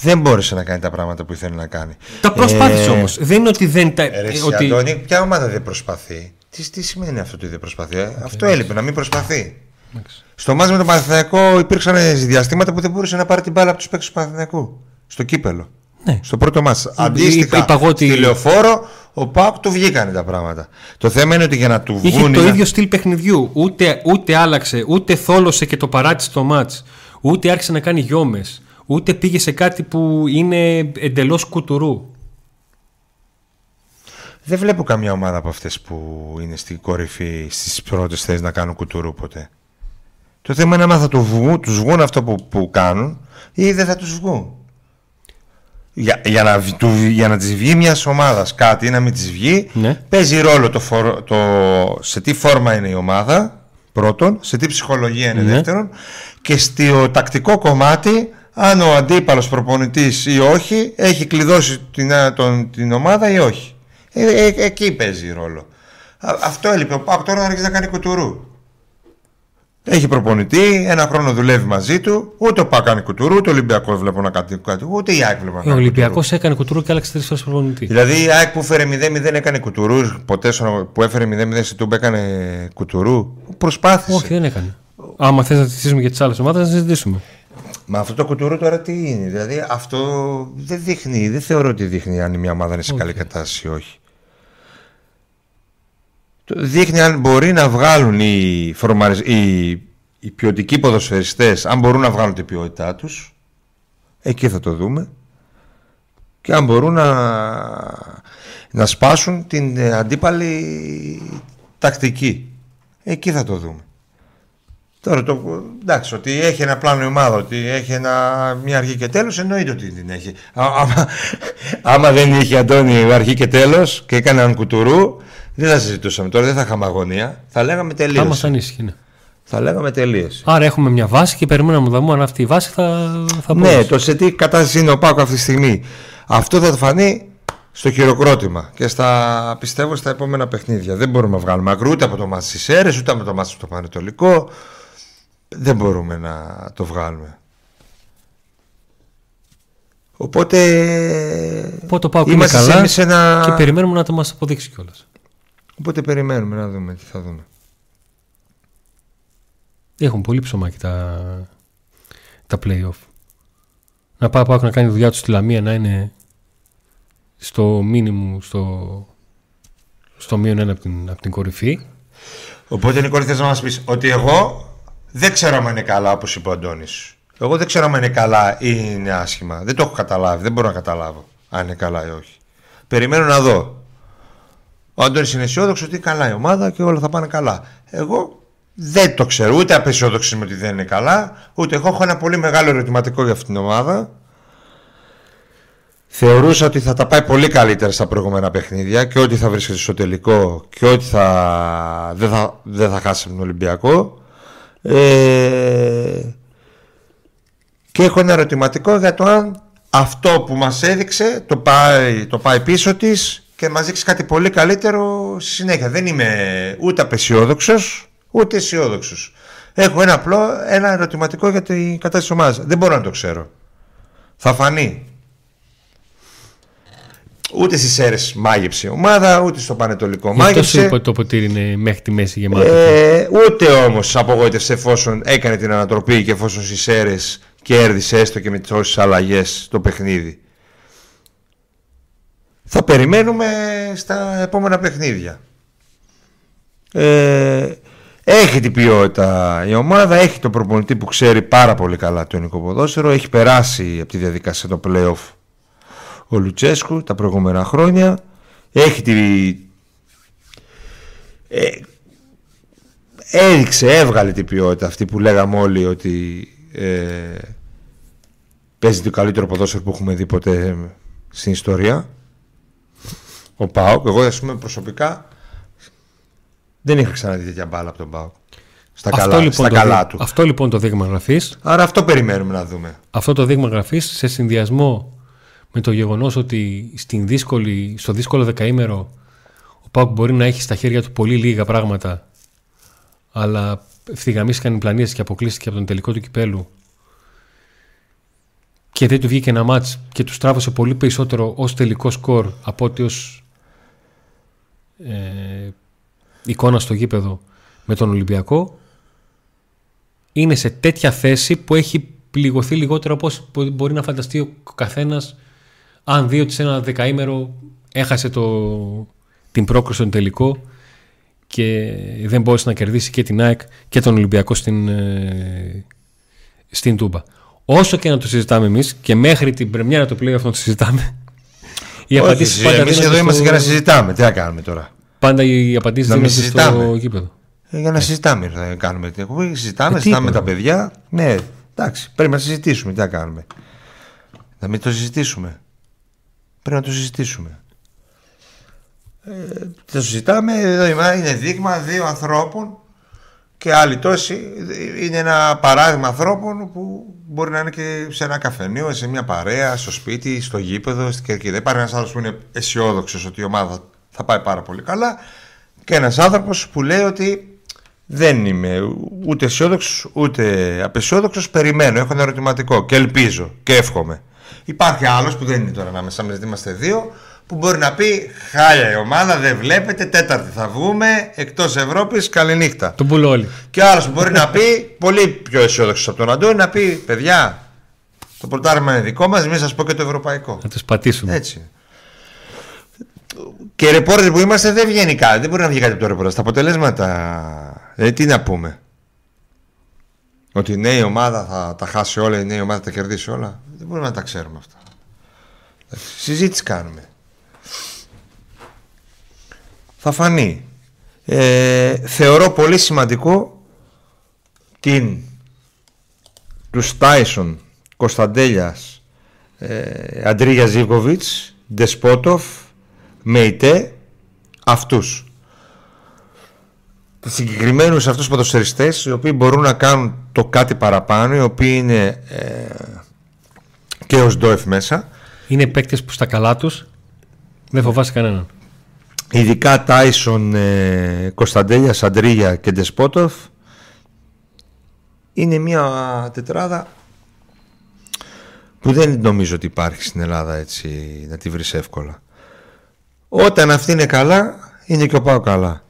δεν μπόρεσε να κάνει τα πράγματα που ήθελε να κάνει. Τα προσπάθησε Ε, όμως. Δεν είναι ότι δεν τα. Ε, ρε, εσύ, ότι... Αντώνη, ποια ομάδα δεν προσπαθεί; Τι, τι σημαίνει αυτό ότι δεν προσπαθεί. ε; αυτό έλειπε, να μην προσπαθεί. Στο μάτς με τον Παναθηναϊκό υπήρξαν διαστήματα που δεν μπορούσε να πάρει την μπάλα από τους παίκτες του Παναθηναϊκού. Στο κύπελο. Ναι. Στο πρώτο μάτς. Αντίστοιχα, είπα εγώ ότι- στη λεωφόρο, ο Πάουκ του βγήκανε τα πράγματα. Το θέμα είναι ότι για να του Είχε βγουν. το είναι- ίδιο στυλ παιχνιδιού. Ούτε, ούτε άλλαξε, ούτε θόλωσε και το παράτησε το μάτς. Ούτε άρχισε να κάνει γιόμες. Ούτε πήγε σε κάτι που είναι εντελώς κουτουρού. Δεν βλέπω καμιά ομάδα από αυτές που είναι στην κορυφή, στις πρώτες θέσεις να κάνουν κουτουρού ποτέ. Το θέμα είναι άμα θα του βγουν, τους βγουν αυτό που, που κάνουν ή δεν θα τους βγουν. Για, για, να, β- του, για να της βγει μιας ομάδας κάτι ή να μην της βγει, Ναι. παίζει ρόλο το, φορ- το, σε τι φόρμα είναι η ομάδα, πρώτον, σε τι ψυχολογία είναι Ναι. δεύτερον, και στο τακτικό κομμάτι, αν ο αντίπαλος προπονητής ή όχι, έχει κλειδώσει την, α, τον, την ομάδα ή όχι. Ε, ε, εκεί παίζει ρόλο. Α- αυτό έλειπε. Ο Πάκ τώρα άρχισε να κάνει κουτουρού. Έχει προπονητή, ένα χρόνο δουλεύει μαζί του. Ούτε ο Πάκ κάνει κουτουρού, ούτε ο Ολυμπιακός βλέπω να κάνει κάτι. Ούτε η ΑΕΚ βλέπω να Ο κάνει Ολυμπιακός έκανε κουτουρού και άλλαξε τρεις φορές προπονητή. Δηλαδή η ΑΕΚ που έφερε 0-0 έκανε κουτουρού. Ποτέ στο- που έφερε 0-0 στη Τούμπα έκανε κουτουρού. Προσπάθησε. Όχι, δεν έκανε. Άμα θες να συζητήσουμε για τις άλλες ομάδες, να συζητήσουμε. Μα αυτό το κουτουρού τώρα τι είναι. Δηλαδή αυτό δεν δείχνει, δεν θεωρώ ότι δείχνει αν μια ομάδα είναι σε καλή κατάσταση ή όχι. Το Δείχνει αν μπορεί να βγάλουν οι, φορμαρισ... οι... οι ποιοτικοί ποδοσφαιριστές, αν μπορούν να βγάλουν την ποιότητά τους. Εκεί θα το δούμε. Και αν μπορούν να, να σπάσουν την ε, αντίπαλη τακτική. Εκεί θα το δούμε. Τώρα το, εντάξει, ότι έχει ένα πλάνο η ομάδα, ότι έχει ένα, μια αρχή και τέλος, εννοείται ότι την έχει. Α, άμα, άμα δεν είχε Αντώνη αρχή και τέλος και έκανε έναν κουτουρού, δεν θα συζητούσαμε τώρα, δεν θα είχαμε αγωνία. Θα λέγαμε Άμα τελείωσε. σαν ήσυχη. Ναι. Θα λέγαμε τελείωσε. Άρα έχουμε μια βάση και περιμένουμε να δούμε αν αυτή η βάση θα, θα Ναι, μπορέσει. το σε τι κατάσταση είναι ο Πάκο αυτή τη στιγμή. Αυτό θα φανεί στο χειροκρότημα και στα, πιστεύω στα επόμενα παιχνίδια. Δεν μπορούμε να βγάλουμε ακρού ούτε από το μάτι στις αίρες, ούτε από το μάτι στο Πανετολικό. Δεν μπορούμε να το βγάλουμε. Οπότε, Οπότε το πάω είναι είμαστε σε- καλά σε ένα... και περιμένουμε να το μας αποδείξει κιόλας. Οπότε περιμένουμε να δούμε τι θα δούμε. Έχουν πολύ ψωμάκι τα, τα play-off. Να πάει πάω να κάνει δουλειά τους στη Λαμία να είναι στο μήνυμου, στο, στο μείον ένα από την, από την κορυφή. Οπότε Νικόλη θες να μας πεις ότι εγώ δεν ξέρω αν είναι καλά όπως είπε ο Αντώνης. Εγώ δεν ξέρω αν είναι καλά ή είναι άσχημα. Δεν το έχω καταλάβει, δεν μπορώ να καταλάβω αν είναι καλά ή όχι. Περιμένω να δω. Ο Αντώνης είναι αισιόδοξος ότι καλά η ομάδα και όλα θα πάνε καλά. Εγώ δεν το ξέρω, ούτε απεσιόδοξο είμαι ότι δεν είναι καλά, ούτε εγώ έχω ένα πολύ μεγάλο ερωτηματικό για αυτήν την ομάδα. Θεωρούσα ότι θα τα πάει πολύ καλύτερα στα προηγούμενα παιχνίδια και ότι θα βρίσκεται στο τελικό και ότι θα, δεν, θα, δεν θα χάσει τον Ολυμπιακό. Ε, και έχω ένα ερωτηματικό για το αν αυτό που μας έδειξε το πάει, το πάει πίσω της και μας δείξεις κάτι πολύ καλύτερο στη συνέχεια. Δεν είμαι ούτε απεσιόδοξος ούτε αισιόδοξος. Έχω ένα απλό ένα ερωτηματικό για την κατάσταση της ομάδας. Δεν μπορώ να το ξέρω. Θα φανεί. Ούτε στις αίρες μάγεψε η ομάδα, ούτε στο πανετολικό Γι' αυτό σου μάγεψε. είπα ότι το ποτήρι είναι μέχρι τη μέση γεμάτο. Ε, ούτε όμως απογοήτευσε εφόσον έκανε την ανατροπή και εφόσον στις αίρες κέρδισε έστω και με τόσες αλλαγές το παιχνίδι. Θα περιμένουμε στα επόμενα παιχνίδια. Ε, έχει την ποιότητα η ομάδα, έχει τον προπονητή που ξέρει πάρα πολύ καλά το ελληνικό ποδόσφαιρο, έχει περάσει από τη διαδικασία το play-off ο Λουτσέσκου τα προηγούμενα χρόνια, έχει τη... Ε, έδειξε, έβγαλε την ποιότητα αυτή που λέγαμε όλοι ότι ε, παίζει το καλύτερο ποδόσφαιρο που έχουμε δει ποτέ στην ιστορία. Ο Πάοκ, εγώ ας πούμε προσωπικά δεν είχα ξαναδεί τέτοια μπάλα από τον Πάοκ. Στα, Αυτό καλά, λοιπόν στα το καλά δει- του. Αυτό λοιπόν το δείγμα γραφής. Άρα αυτό περιμένουμε να δούμε. Αυτό το δείγμα γραφής σε συνδυασμό με το γεγονός ότι στην δύσκολη, στο δύσκολο δεκαήμερο ο Πάουκ μπορεί να έχει στα χέρια του πολύ λίγα πράγματα, αλλά ευθυγραμμίστηκαν οι πλανήτες και αποκλείστηκε από τον τελικό του κυπέλου. Και δεν του βγήκε ένα μάτς και τους τράβωσε πολύ περισσότερο ως τελικό σκορ από ότι ως ε, εικόνα στο γήπεδο με τον Ολυμπιακό είναι σε τέτοια θέση που έχει πληγωθεί λιγότερο από όσο μπο- μπορεί να φανταστεί ο καθένας αν δει ότι σε ένα δεκαήμερο έχασε το, την πρόκριση στον τελικό και δεν μπόρεσε να κερδίσει και την ΑΕΚ και τον Ολυμπιακό στην, ε, στην Τούμπα. Όσο και να το συζητάμε εμείς και μέχρι την πρεμιέρα του play να το συζητάμε οι απαντήσεις Όχι, πάντα εμείς δίνονται εδώ είμαστε στο- για να συζητάμε. Τι να κάνουμε τώρα; Πάντα οι απαντήσεις Να μην δίνονται στο συζητάμε. γήπεδο. Ε, Για να συζητάμε θα κάνουμε την εκπομπή. Συζητάμε, Ε, τι συζητάμε με είπαμε. τα παιδιά. Ναι, εντάξει, πρέπει να συζητήσουμε. Τι να κάνουμε. Να μην το συζητήσουμε. Πρέπει να το συζητήσουμε. Ε, το συζητάμε, εδώ είμα- είναι δείγμα δύο ανθρώπων και άλλοι τόσοι. Είναι ένα παράδειγμα ανθρώπων που μπορεί να είναι και σε ένα καφενείο, σε μια παρέα, στο σπίτι, στο γήπεδο, στην κερκίδα. Υπάρχει ένας άνθρωπος που είναι αισιόδοξος ότι η ομάδα θα πάει πάρα πολύ καλά και ένας άνθρωπος που λέει ότι δεν είμαι ούτε αισιόδοξος ούτε απεσιόδοξος. Περιμένω, έχω ένα ερωτηματικό και ελπίζω και εύχομαι. Υπάρχει άλλος που δεν είναι τώρα ανάμεσα μας, είμαστε δύο, που μπορεί να πει χάλια η ομάδα, δεν βλέπετε, τέταρτη θα βγούμε, εκτός Ευρώπης, καληνύχτα. Τον πουλώ όλοι. Και άλλος που μπορεί να πει, πολύ πιο αισιόδοξος από τον Αντώνη, να πει παιδιά, το πρωτάρμα είναι δικό μας, μην σας πω και το ευρωπαϊκό. Να τους πατήσουμε. Έτσι. Και ρεπόρτερ που είμαστε δεν βγαίνει κάτι. Δεν μπορεί να βγει κάτι από το ρεπόρτερ. Στα αποτελέσματα. Ε, τι να πούμε. Ότι η νέα ομάδα θα τα χάσει όλα, η νέα ομάδα θα τα κερδίσει όλα. Δεν μπορούμε να τα ξέρουμε αυτά. Εντάξει, Συζήτηση κάνουμε. Θα φανεί. Ε, θεωρώ πολύ σημαντικό την τους Τάισον, Κωνσταντέλιας, ε, Αντρίγια Ζίβκοβιτς, Ντεσπότοφ, Μεϊτέ, αυτούς. Συγκεκριμένους αυτούς ποδοσφαιριστές οι οποίοι μπορούν να κάνουν το κάτι παραπάνω, οι οποίοι είναι ε, και ως ντόεφ μέσα. Είναι παίκτες που στα καλά τους δεν φοβάσαι κανέναν. Ειδικά Τάισον, ε, Κωνσταντέλιας, Αντρίγια και Ντεσπότοφ είναι μια τετράδα που δεν νομίζω ότι υπάρχει στην Ελλάδα έτσι να τη βρεις εύκολα. Όταν αυτή είναι καλά, είναι και ο Πάο καλά.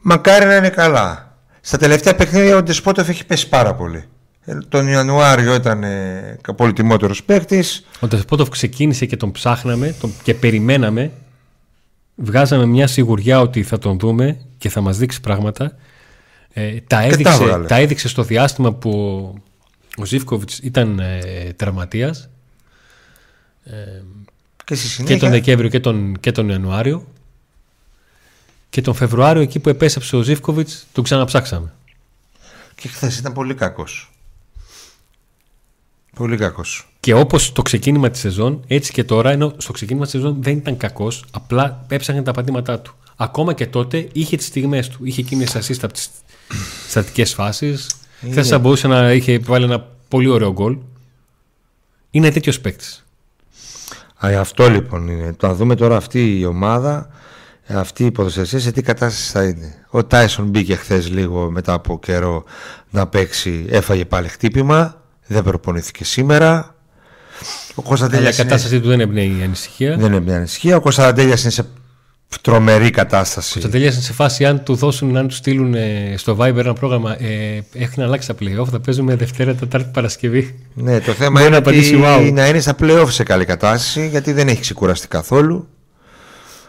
Μακάρι να είναι καλά. Στα τελευταία παιχνίδια ο Ντεσπότοφ έχει πέσει πάρα πολύ. Ε, Τον Ιανουάριο ήταν ε, πολυτιμότερος παίκτης. Ο Τεσπότοφ ξεκίνησε και τον ψάχναμε τον, και περιμέναμε. Βγάζαμε μια σιγουριά ότι θα τον δούμε και θα μας δείξει πράγματα. Ε, τα, τα έδειξε, έβγαλε. τα έδειξε στο διάστημα που ο, ο Ζίβκοβιτς ήταν ε, τραυματίας Και στη και συνέχεια... τον Δεκέμβριο και τον, και τον Ιανουάριο. Και τον Φεβρουάριο εκεί που επέστρεψε ο Ζίβκοβιτς τον ξαναψάξαμε. Και χθες ήταν πολύ κακός. Πολύ κακός. Και όπως το ξεκίνημα της σεζόν, έτσι και τώρα, ενώ στο ξεκίνημα της σεζόν δεν ήταν κακός, απλά έψαχνε τα πατήματά του. Ακόμα και τότε είχε τις στιγμές του. Είχε εκείνες assist από τις στατικές φάσεις. Χθε θα μπορούσε να είχε βάλει ένα πολύ ωραίο γκολ. Είναι τέτοιος παίκτης. Α, αυτό λοιπόν είναι. Το να δούμε τώρα αυτή η ομάδα, αυτή η ποδοσφαιριστές σε τι κατάσταση θα είναι. Ο Τάισον μπήκε χθες λίγο μετά από καιρό να παίξει, έφαγε πάλι χτύπημα, δεν προπονήθηκε σήμερα. Ο Αλλά η Κωνσταντέλιας είναι, κατάστασή του δεν εμπνέει η ανησυχία. δεν είναι μια ανησυχία. Ο Κωνσταντέλιας είναι σε τρομερή κατάσταση. Το τελείωσαν σε φάση αν του δώσουν, αν του στείλουν ε, στο Viber ένα πρόγραμμα. Ε, έχουν αλλάξει τα playoff, θα παίζουμε Δευτέρα, Τετάρτη, Παρασκευή. Ναι, το θέμα είναι ότι να είναι στα playoff σε καλή κατάσταση γιατί δεν έχει ξεκουραστεί καθόλου.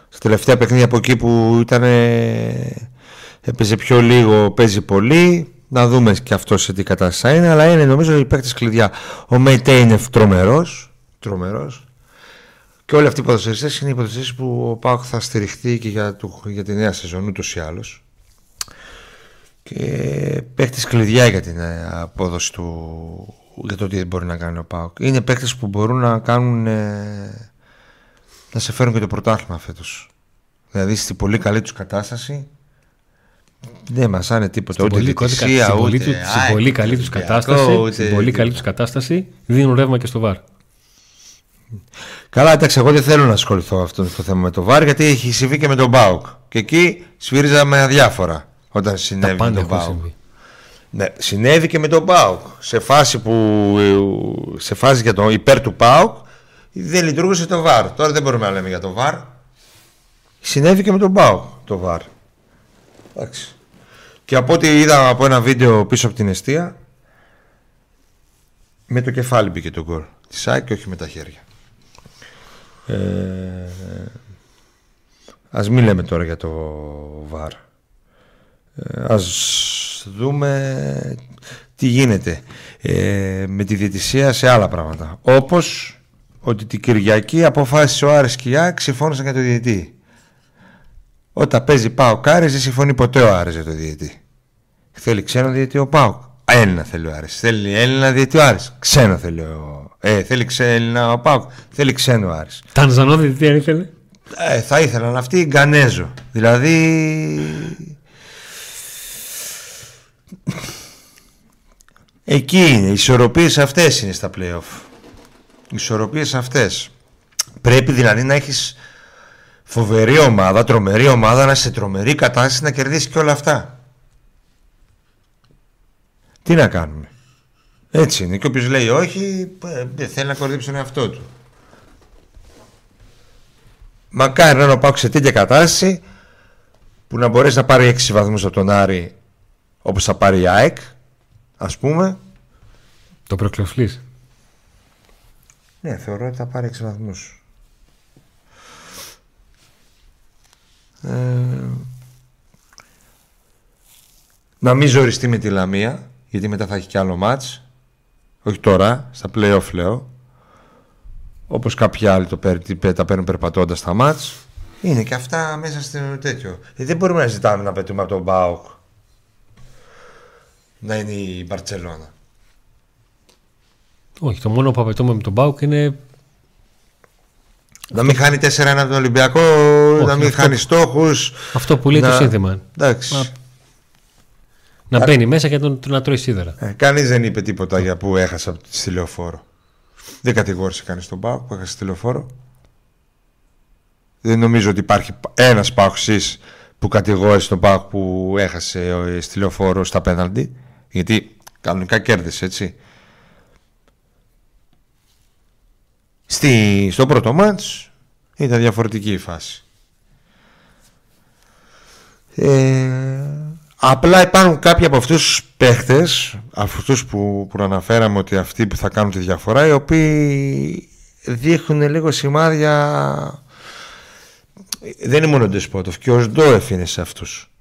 Στα τελευταία παιχνίδια από εκεί που ήταν. έπαιζε πιο λίγο, παίζει πολύ. Να δούμε και αυτό σε τι κατάσταση είναι. Αλλά είναι νομίζω οι παίκτες κλειδιά. Ο Μέιτε είναι τρομερός. Τρομερός. Και όλοι αυτοί οι ποδοσφαιριστές είναι οι ποδοσφαιριστές που ο Πάοκ θα στηριχθεί και για, του, για τη νέα σεζόν ούτως ή άλλως. Και παίχτης κλειδιά για την ε, απόδοση του για το τι μπορεί να κάνει ο Πάοκ. Είναι παίχτες που μπορούν να κάνουν ε, να σε φέρουν και το πρωτάθλημα φέτος. Δηλαδή στη πολύ καλή τους κατάσταση δεν μας είναι τίποτα. Ούτε πολύ, διαιτησία, ούτε, στην πολύ καλή τους κατάσταση, στην πολύ καλή τους κατάσταση δίνουν ρεύμα και στο βαρ. Καλά, εντάξει, εγώ δεν θέλω να ασχοληθώ αυτό το θέμα με το ΒΑΡ γιατί έχει συμβεί και με τον Μπάουκ. Και εκεί σφύριζαμε αδιάφορα όταν συνέβη με τον Μπάουκ. Ναι, συνέβη και με τον Μπάουκ. Σε φάση που. σε φάση για το υπέρ του Μπάουκ δεν λειτουργούσε το ΒΑΡ. Τώρα δεν μπορούμε να λέμε για το ΒΑΡ. Συνέβη και με τον Μπάουκ το ΒΑΡ. Εντάξει. Και από ό,τι είδα από ένα βίντεο πίσω από την αιστεία, με το κεφάλι μπήκε το γκολ. Της ΣΑΚ και όχι με τα χέρια. Ε, ας μην λέμε τώρα για το ΒΑΡ. Ε, ας δούμε τι γίνεται ε, με τη διαιτησία σε άλλα πράγματα. Όπως ότι την Κυριακή αποφάσισε ο Άρης και η ΑΕΚ συμφώνησαν για το διαιτή. Όταν παίζει Πάο Κάρης δεν συμφωνεί ποτέ ο Άρης για το διαιτή. Θέλει ξένο διαιτή ο Πάο. Έλληνα θέλει ο Άρης. Θέλει Έλληνα διαιτή ο Άρης. Ξένο θέλει ο ε, θέλει ξένα ο Πάουκ. Θέλει ξένο Άρης. Τανζανόδη τι ήθελε. Ε, θα ήθελαν αυτοί Γκανέζο. Δηλαδή. Εκεί είναι. Οι ισορροπίες αυτές είναι στα playoff. Οι ισορροπίες αυτές. Πρέπει δηλαδή να έχεις φοβερή ομάδα, τρομερή ομάδα, να σε τρομερή κατάσταση να κερδίσει και όλα αυτά. Τι να κάνουμε. Έτσι είναι. Και όποιος λέει όχι, ε, θέλει να κορδίψει τον εαυτό του. Μακάρι να πάω σε τέτοια κατάσταση που να μπορέσει να πάρει 6 βαθμούς από τον Άρη όπως θα πάρει η ΑΕΚ ας πούμε Το προκλοφλής Ναι θεωρώ ότι θα πάρει 6 βαθμούς Να μην ζοριστεί με τη Λαμία γιατί μετά θα έχει κι άλλο μάτς όχι τώρα, στα play-off λέω. Όπως κάποιοι άλλοι το τα παίρνουν περπατώντας στα μάτς. Είναι και αυτά μέσα στο τέτοιο. Ε, δεν μπορούμε να ζητάμε να πετούμε από τον Μπάουκ να είναι η Μπαρτσελώνα. Όχι, το μόνο που απαιτούμε με τον Μπάουκ είναι. Να μην χάνει 4-1 από τον Ολυμπιακό, να μην αυτό... χάνει στόχους. Αυτό που λέει να... το σύνθημα. Εντάξει. Να μπαίνει μέσα και τον, να τρώει σίδερα. Ε, κανείς δεν είπε τίποτα για που έχασα στη λεωφόρο. Δεν κατηγόρησε κανείς τον Πάο που έχασε στη λεωφόρο. Δεν νομίζω ότι υπάρχει ένας Πάοξή που κατηγόρησε τον Πάο που έχασε στη λεωφόρο στα πέναλτι. Γιατί κανονικά κέρδισε έτσι. Στη, στο πρώτο μάτς ήταν διαφορετική η φάση. Ε, Απλά υπάρχουν κάποιοι από αυτούς τους παίχτες, αυτούς που, που αναφέραμε ότι αυτοί που θα κάνουν τη διαφορά, οι οποίοι δείχνουν λίγο σημάδια... Δεν είναι μόνο ο Ντεσπότοφ και ο Σντόεφ είναι σε αυτούς.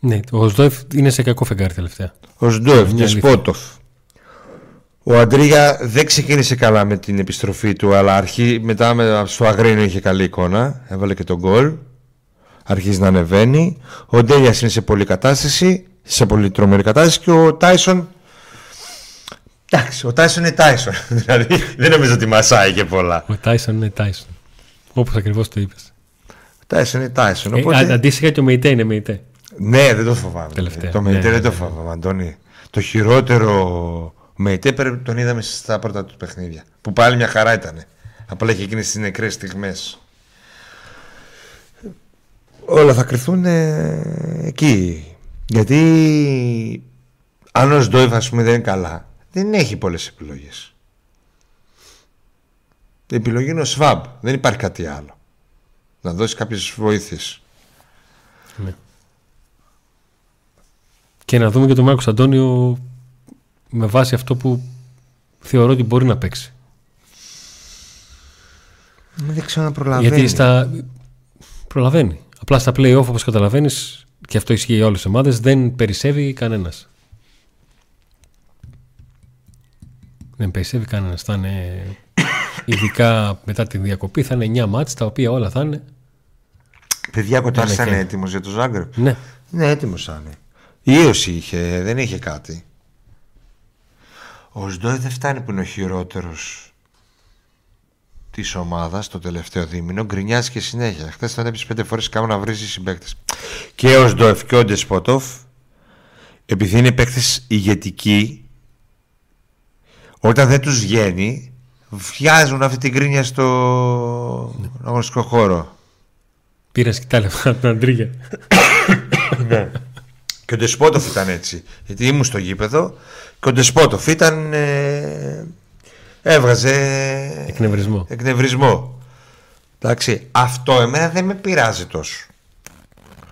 Ναι, ο Σντόεφ είναι σε κακό φεγγάρι τελευταία. Ο Σντόεφ, Ντεσπότοφ. Ο Αντρίγια δεν ξεκίνησε καλά με την επιστροφή του, αλλά αρχή, μετά στο Αγρίνο είχε καλή εικόνα. Έβαλε και τον γκολ αρχίζει να ανεβαίνει. Ο Ντέλια είναι σε πολύ κατάσταση, σε πολύ τρομερή κατάσταση και ο Τάισον. Εντάξει, ο Τάισον είναι Τάισον. δηλαδή δεν νομίζω ότι μασάει και πολλά. Ο Τάισον είναι Τάισον. Όπως ακριβώς το είπες. Ο Τάισον είναι Τάισον. Ε, οπότε... αντίστοιχα και ο Μεϊτέ είναι Μεϊτέ. Ναι, δεν το φοβάμαι. Τελευταία. Το Μεϊτέ ναι, δεν το ναι, ναι. φοβάμαι, Αντώνη. Το χειρότερο Μεϊτέ τον είδαμε στα πρώτα του παιχνίδια. Που πάλι μια χαρά ήταν. Απλά είχε εκείνες τις νεκρές στιγμές όλα θα κρυθούν ε, εκεί. Γιατί αν ο Σντόιφ ας πούμε δεν είναι καλά, δεν έχει πολλές επιλογές. Η επιλογή είναι ο Σβάμπ, δεν υπάρχει κάτι άλλο. Να δώσεις κάποιες βοήθειες. Ναι. Και να δούμε και τον Μάρκος Αντώνιο με βάση αυτό που θεωρώ ότι μπορεί να παίξει. Δεν ξέρω να προλαβαίνει. Γιατί στα... προλαβαίνει. Απλά στα play-off όπως καταλαβαίνεις και αυτό ισχύει για όλες τις ομάδες δεν περισσεύει κανένας. Δεν περισσεύει κανένας. Θα είναι ειδικά μετά τη διακοπή θα είναι 9 μάτς τα οποία όλα θα είναι Παιδιά, κοτάρι Ναι, ήταν ναι. έτοιμος για το Ζάγκρεπ. ναι. Ναι, έτοιμος είναι. Ήωση είχε, δεν είχε κάτι. Ο Σντόι δεν φτάνει που είναι ο χειρότερος της ομάδας το τελευταίο δίμηνο. Γκρινιάζει και συνέχεια. Χθες τον έπεισε πέντε φορές κάπου να βρίζει συμπαίκτε. Και ο Σντόεφ και ο Ντεσπότοφ, επειδή είναι παίκτες ηγετικοί, όταν δεν τους βγαίνει, βιάζουν αυτή την γκρίνια στο αγωνιστικό χώρο. Πήρες και τα λεφτά από την Αντρίγια. Και ο Ντεσπότοφ ήταν έτσι. Γιατί ήμουν στο γήπεδο και ο Ντεσπότοφ ήταν. ε, έβγαζε. Εκνευρισμό. εκνευρισμό. Εντάξει, αυτό εμένα δεν με πειράζει τόσο.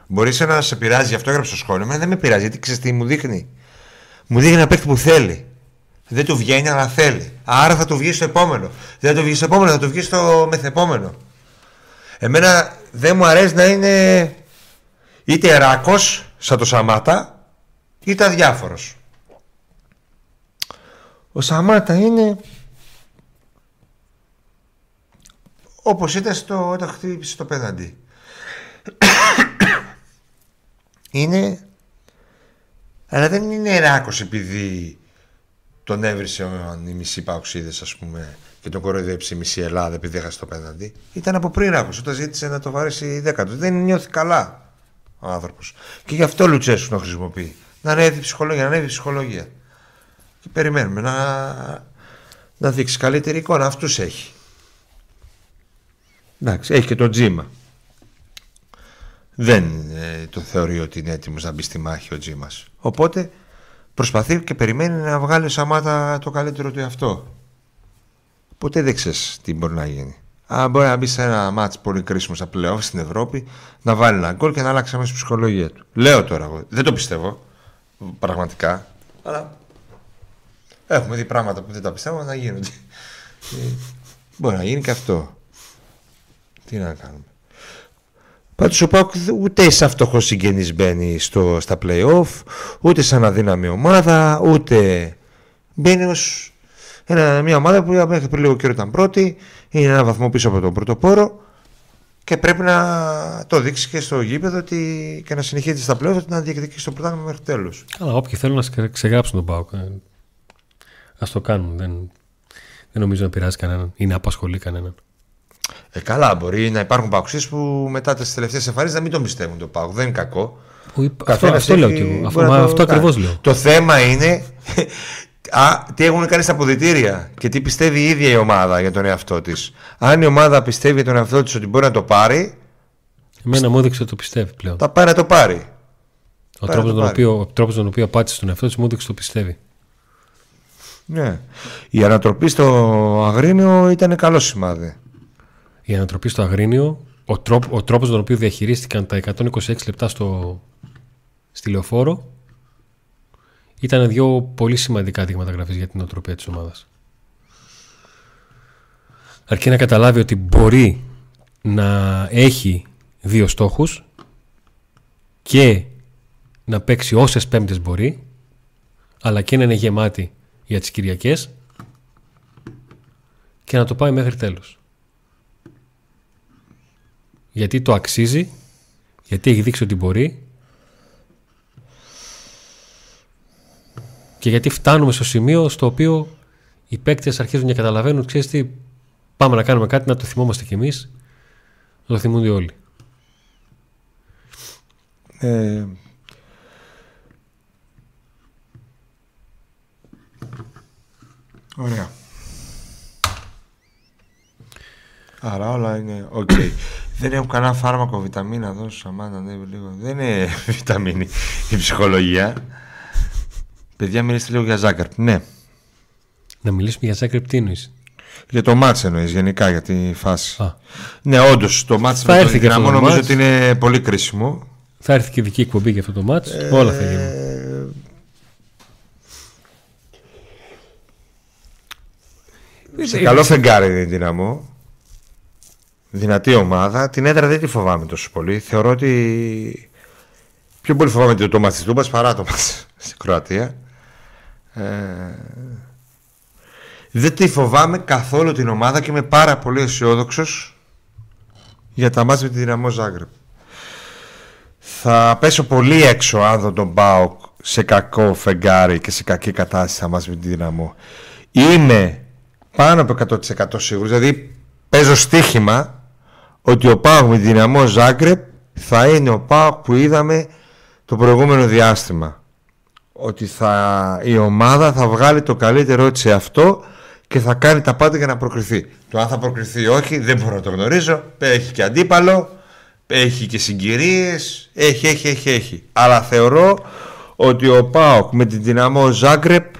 Μπορείς να σε πειράζει, γι' αυτό έγραψε στο σχόλιο. Εμένα δεν με πειράζει, γιατί ξέρεις τι μου δείχνει. Μου δείχνει ένα παίκτη που θέλει. Δεν του βγαίνει, αλλά θέλει. Άρα θα του βγει στο επόμενο. Δεν θα του βγει στο επόμενο, θα του βγει στο μεθεπόμενο. Εμένα δεν μου αρέσει να είναι είτε ράκος σαν το Σαμάτα είτε αδιάφορος. Ο Σαμάτα είναι όπως ήταν στο, όταν χτύπησε το πέναντι. είναι αλλά δεν είναι ράκος επειδή τον έβρισε οι μισοί παοξίδες ας πούμε και τον κοροϊδέψει η μισή Ελλάδα επειδή έχασε το πέναντι. Ήταν από πριν ράκος όταν ζήτησε να το βαρέσει δέκατο. Δεν νιώθει καλά ο άνθρωπος. Και γι' αυτό Λουτσέσου τον χρησιμοποιεί. Να ανέβει η ψυχολογία, να ανέβει η ψυχολογία. Και περιμένουμε να, να δείξει καλύτερη εικόνα. Αυτούς έχει. Εντάξει, έχει και τον Τζίμα. Δεν ε, το θεωρεί ότι είναι έτοιμος να μπει στη μάχη ο Τζίμας. Οπότε προσπαθεί και περιμένει να βγάλει ο Σαμάτα το καλύτερο του εαυτό. Ποτέ δεν ξέρεις τι μπορεί να γίνει. Α, μπορεί να μπει σε ένα μάτς πολύ κρίσιμο στα πλέον στην Ευρώπη, να βάλει ένα γκολ και να αλλάξει αμέσως η ψυχολογία του. Λέω τώρα εγώ. Δεν το πιστεύω. Πραγματικά. Αλλά έχουμε δει πράγματα που δεν τα πιστεύω να γίνονται. Ε, μπορεί να γίνει και αυτό. Τι να κάνουμε. Πάντως ο Πάουκ ούτε σαν φτωχός συγγενής μπαίνει στο, στα play-off, ούτε σαν αδύναμη ομάδα, ούτε μπαίνει ως ένα, μια ομάδα που μέχρι πριν λίγο καιρό ήταν πρώτη, είναι ένα βαθμό πίσω από τον πρωτοπόρο και πρέπει να το δείξει και στο γήπεδο ότι, και να συνεχίσει στα play-off να διεκδικήσει το πρωτάθλημα μέχρι τέλους. Καλά, όποιοι θέλουν να σκε- ξεγράψουν τον Πάουκ. ε, ας το κάνουν. Δεν, δεν νομίζω να πειράζει κανέναν ή να απασχολεί κανέναν. Ε, καλά, μπορεί να υπάρχουν παουξίες που μετά τις τελευταίες εμφανίσεις να μην τον πιστεύουν το Πάουκ. Δεν είναι κακό. Που είπα- Αυτό, Καθένας αυτό λέω έχει- και εγώ. Αυτό, μπορεί να μα το αυτό κάνει. ακριβώς λέω. Το θέμα είναι α, τι έχουν κάνει στα αποδητήρια και τι πιστεύει η ίδια η ομάδα για τον εαυτό της. Αν η ομάδα πιστεύει για τον εαυτό της ότι μπορεί να το πάρει, Εμένα μου έδειξε ότι το πιστεύει πλέον. θα πάει να το πάρει. Ο Πάει τρόπος να το τον, πάρει. οποίο, ο τρόπος τον οποίο απάντησε στον εαυτό της μου έδειξε ότι το πιστεύει. Ναι. Η ανατροπή στο Αγρίνιο ήταν καλό σημάδι. Η ανατροπή στο Αγρίνιο, ο, τρόπο, ο τρόπος τον οποίο διαχειρίστηκαν τα 126 λεπτά στο, στη λεωφόρο ήταν δύο πολύ σημαντικά δείγματα γραφής για την οτροπία της ομάδας. Αρκεί να καταλάβει ότι μπορεί να έχει δύο στόχους και να παίξει όσες πέμπτες μπορεί αλλά και να είναι γεμάτη για τις Κυριακές και να το πάει μέχρι τέλος. Γιατί το αξίζει, γιατί έχει δείξει ότι μπορεί και γιατί φτάνουμε στο σημείο στο οποίο οι παίκτες αρχίζουν και καταλαβαίνουν ξέρεις τι, πάμε να κάνουμε κάτι να το θυμόμαστε κι εμείς να το θυμούνται όλοι. Ε, Ωραία. Άρα όλα είναι οκ. Δεν έχω κανένα φάρμακο βιταμίνα εδώ, Σαμάτα, ανέβει λίγο. Δεν είναι βιταμίνη η ψυχολογία. Παιδιά, μιλήστε λίγο για Ζάκαρτ. Ναι. Να μιλήσουμε για Ζάκρεπ τι εννοείς; Για το μάτς εννοείς γενικά για τη φάση. Α. Ναι, όντως το μάτς Θα με έρθει τον και αυτό Δυναμό το νομίζω μάτς. ότι είναι πολύ κρίσιμο. Θα έρθει και δική εκπομπή για αυτό το μάτς. Όλα θα γίνουν. Ε, σε καλό φεγγάρι είναι η Δυναμό. Δυνατή ομάδα. Την έδρα δεν τη φοβάμαι τόσο πολύ. Θεωρώ ότι πιο πολύ φοβάμαι το, το μάτς της Τούμπας παρά το μάτς στην Κροατία. Ε, δεν τη φοβάμαι καθόλου την ομάδα και είμαι πάρα πολύ αισιόδοξο για τα μάτς με τη Δυναμό Ζάγκρεπ. Θα πέσω πολύ έξω αν δω τον Μπάουκ σε κακό φεγγάρι και σε κακή κατάσταση θα μας με τη Δυναμό. Είμαι πάνω από 100% σίγουρος, δηλαδή παίζω στοίχημα ότι ο Πάουκ με τη Δυναμό Ζάγκρεπ θα είναι ο Πάουκ που είδαμε το προηγούμενο διάστημα. Ότι θα, η ομάδα θα βγάλει το καλύτερό της σε αυτό και θα κάνει τα πάντα για να προκριθεί. Το αν θα προκριθεί ή όχι δεν μπορώ να το γνωρίζω. Έχει και αντίπαλο, έχει και συγκυρίες, έχει, έχει, έχει, έχει. Αλλά θεωρώ ότι ο ΠΑΟΚ με την δυναμό Ζάγκρεπ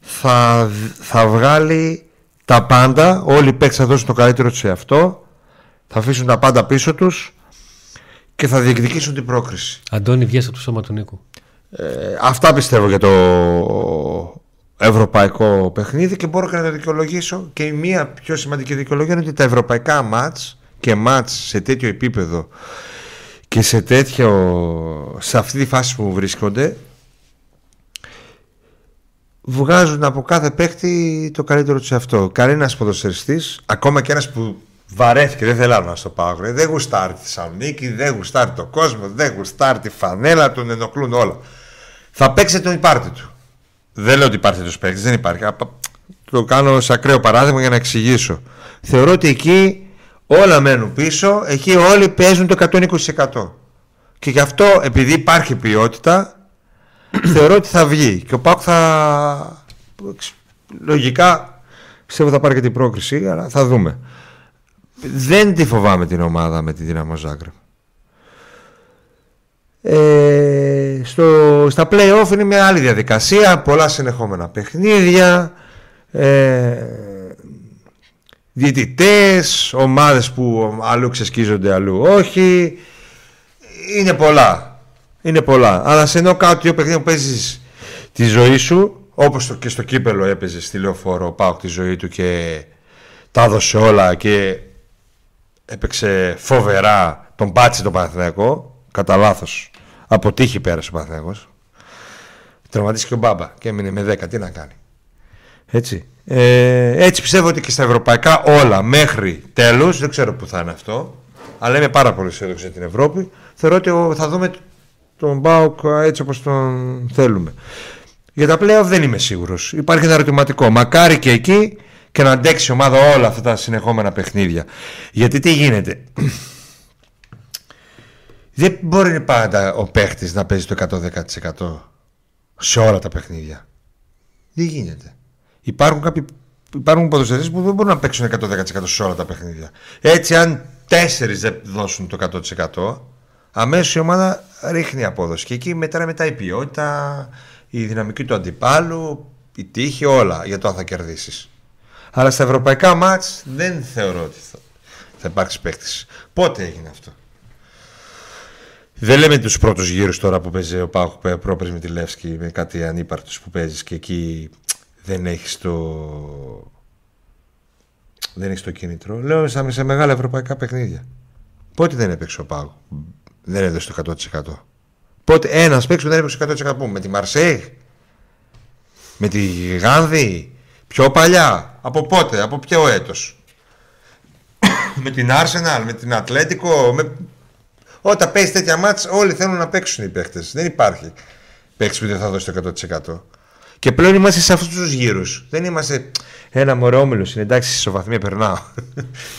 θα, θα βγάλει τα πάντα. Όλοι οι παίκτες θα δώσουν το καλύτερο τους σε αυτό. Θα αφήσουν τα πάντα πίσω τους και θα διεκδικήσουν την πρόκριση. Αντώνη, βγες από το σώμα του Νίκου. Ε, αυτά πιστεύω για το ευρωπαϊκό παιχνίδι και μπορώ και να το δικαιολογήσω και η μία πιο σημαντική δικαιολογία είναι ότι τα ευρωπαϊκά μάτς και μάτς σε τέτοιο επίπεδο και σε, τέτοιο, σε αυτή τη φάση που βρίσκονται βγάζουν από κάθε παίκτη το καλύτερο τους σε αυτό. Κανένας ποδοσφαιριστής, ακόμα και ένας που βαρέθηκε, δεν θέλω να στο πάω, ρε, δεν γουστάρει τη Θεσσαλονίκη, δεν γουστάρει το κόσμο, δεν γουστάρει τη φανέλα, τον ενοχλούν όλα. Θα παίξει τον υπάρτη του. Δεν λέω ότι υπάρχει τέτοιος παίκτης, δεν υπάρχει. Απα- Το κάνω σε ακραίο παράδειγμα για να εξηγήσω. Θεωρώ ότι εκεί όλα μένουν πίσω, εκεί όλοι παίζουν το 120%. Και γι' αυτό, επειδή υπάρχει ποιότητα, θεωρώ ότι θα βγει. Και ο Πάκ θα. Λογικά πιστεύω θα πάρει και την πρόκριση, αλλά θα δούμε. Δεν τη φοβάμαι την ομάδα με τη Δύναμο Ζάγκρεπ. Ε, στο, στα play-off είναι μια άλλη διαδικασία, πολλά συνεχόμενα παιχνίδια, ε, διαιτητές, ομάδες που αλλού ξεσκίζονται, αλλού όχι. Είναι πολλά. Είναι πολλά. Αλλά σε ενώ κάτι δύο παιχνίδια που παίζεις τη ζωή σου, όπως το, και στο κύπελο έπαιζες στη λεωφόρο ο Πάουκ τη ζωή του και τα έδωσε όλα και έπαιξε φοβερά τον πάτσε τον Παναθηναϊκό κατά λάθος. Από τύχη πέρασε ο Παναθηναϊκός Τραυματίστηκε ο Μπάμπα και έμεινε με 10. Τι να κάνει. Έτσι. Ε, έτσι πιστεύω ότι και στα ευρωπαϊκά όλα μέχρι τέλους, δεν ξέρω που θα είναι αυτό, αλλά είμαι πάρα πολύ αισιόδοξος για την Ευρώπη. Θεωρώ ότι ο- θα δούμε τον Μπάουκ έτσι όπως τον θέλουμε. Για τα playoff δεν είμαι σίγουρος. Υπάρχει ένα ερωτηματικό. Μακάρι και εκεί και να αντέξει η ομάδα όλα αυτά τα συνεχόμενα παιχνίδια. Γιατί τι γίνεται; Δεν μπορεί πάντα ο παίχτης να παίζει το 110% σε όλα τα παιχνίδια. Δεν γίνεται. Υπάρχουν κάποιοι υπάρχουν ποδοσφαιριστές που δεν μπορούν να παίξουν 110% σε όλα τα παιχνίδια. Έτσι, αν τέσσερις δεν δώσουν το 100%, αμέσως η ομάδα ρίχνει απόδοση. Και εκεί μετράει μετά η ποιότητα, η δυναμική του αντιπάλου, η τύχη, όλα για το αν θα κερδίσεις. Αλλά στα ευρωπαϊκά μάτς δεν θεωρώ ότι θα, θα υπάρξει παίκτης. Πότε έγινε αυτό; Δεν λέμε τους πρώτους γύρους τώρα που παίζει ο Πάχου πρόπερς με τη Λεύσκη με κάτι ανύπαρτος που παίζεις και εκεί δεν έχεις το δεν έχεις το κίνητρο. Λέω σαν σε μεγάλα ευρωπαϊκά παιχνίδια. Πότε δεν έπαιξε ο Πάγο. Δεν έδωσε το 100%. Πότε ένας παίξο δεν έπαιξε το 100% πού, με τη Μαρσέη, με τη Γάνδη, πιο παλιά. Από πότε, από ποιο έτος. με την Arsenal, με την Ατλέτικο, με... Όταν παίζει τέτοια μάτς όλοι θέλουν να παίξουν οι παίχτες. Δεν υπάρχει παίχτη που δεν θα δώσει το 100%. Και πλέον είμαστε σε αυτούς τους γύρους. Δεν είμαστε ένα μωρέ όμιλος. Είναι εντάξει, σε ισοβαθμία περνάω.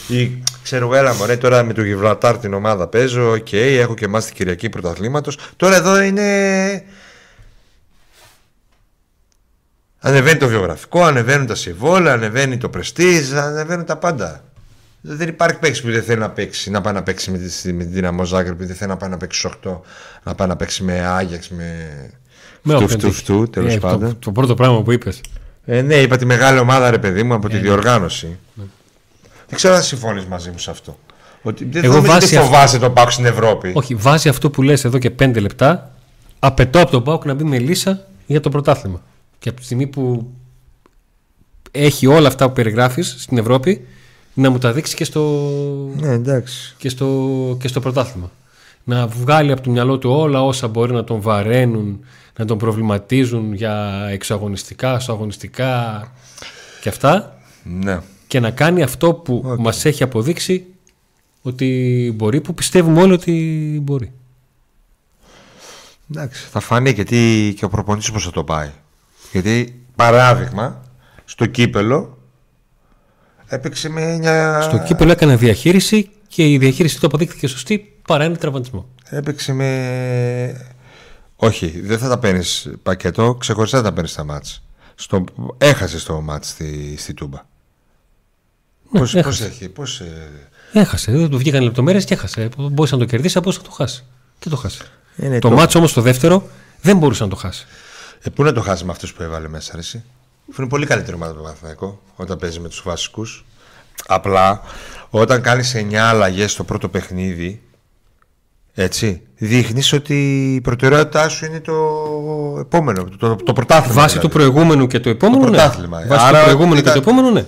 Ή ξέρω εγώ, έλα μωρέ, τώρα με το Γιβραλτάρ την ομάδα παίζω. OK, okay, έχω και εμά την Κυριακή πρωταθλήματος. Τώρα εδώ είναι. Ανεβαίνει το βιογραφικό, ανεβαίνουν τα συμβόλαια, ανεβαίνει το πρεστίζ, ανεβαίνουν τα πάντα. Δεν υπάρχει παίκτη που δεν θέλει να παίξει, να πάει να παίξει με τη, με τη Δυναμό Ζάγκρεπ, δεν θέλει να πάει να παίξει 8, να πάει να παίξει με Άγιαξ, με. Με Φτου, όποιον φτου, τύχει. φτου, τέλος Ε, το- πάντων. Το πρώτο πράγμα που είπες. Ε, ναι, είπα τη μεγάλη ομάδα, ρε παιδί μου, από τη Ε, ναι. διοργάνωση. Δεν ξέρω αν συμφωνείς μαζί μου σε αυτό. Ότι δεν Εγώ Εγώ βάσει βάσει φοβάσαι τον Πάουκ στην Ευρώπη. Όχι, βάζει αυτό που λες εδώ και 5 λεπτά, απαιτώ από τον Πάουκ να μπει με λύσα για το πρωτάθλημα. Και από τη στιγμή που έχει όλα αυτά που περιγράφεις στην Ευρώπη, να μου τα δείξει και στο, Ναι, εντάξει. και στο, και στο πρωτάθλημα. Να βγάλει από το μυαλό του όλα όσα μπορεί να τον βαραίνουν, να τον προβληματίζουν για εξωαγωνιστικά, αγωνιστικά και αυτά Ναι. και να κάνει αυτό που Οκ. μας έχει αποδείξει ότι μπορεί, που πιστεύουμε όλοι ότι μπορεί. Εντάξει, θα φανεί και, τι, και ο προπονητής πώς θα το πάει. Γιατί, παράδειγμα, στο κύπελο έπαιξε με μια... Στο κύπελο έκανε διαχείριση και η διαχείριση του αποδείχθηκε σωστή παρά ένα τραυματισμό. Έπαιξε με... Όχι, δεν θα τα παίρνεις πακέτο, ξεχωριστά θα τα παίρνεις τα μάτς. Στο... Έχασε το μάτς στη, στη Τούμπα. Ναι, πώς, έχασε. πώς έχει, πώς... ε, Έχασε. Δεν του βγήκαν λεπτομέρειες και έχασε. Μπορούσε να το κερδίσεις, μπορούσε να το χάσεις. Και το χάσεις. είναι το μάτσο όμως το δεύτερο δεν μπορούσε να το χάσει. Ε, πού να το χάσει με αυτούς που έβαλε μέσα, αρέσει. Αφού είναι πολύ καλύτερη ομάδα το Παναθηναϊκό όταν παίζει με τους βασικούς. Απλά όταν κάνεις 9 αλλαγές στο πρώτο παιχνίδι, έτσι, δείχνεις ότι η προτεραιότητά σου είναι το επόμενο, το, το, το πρωτάθλημα. Βάσει του δηλαδή. προηγούμενου και του επόμενου. Το ναι. πρωτάθλημα. Βάσει Άρα του προηγούμενου ήταν- και του επόμενου, ναι.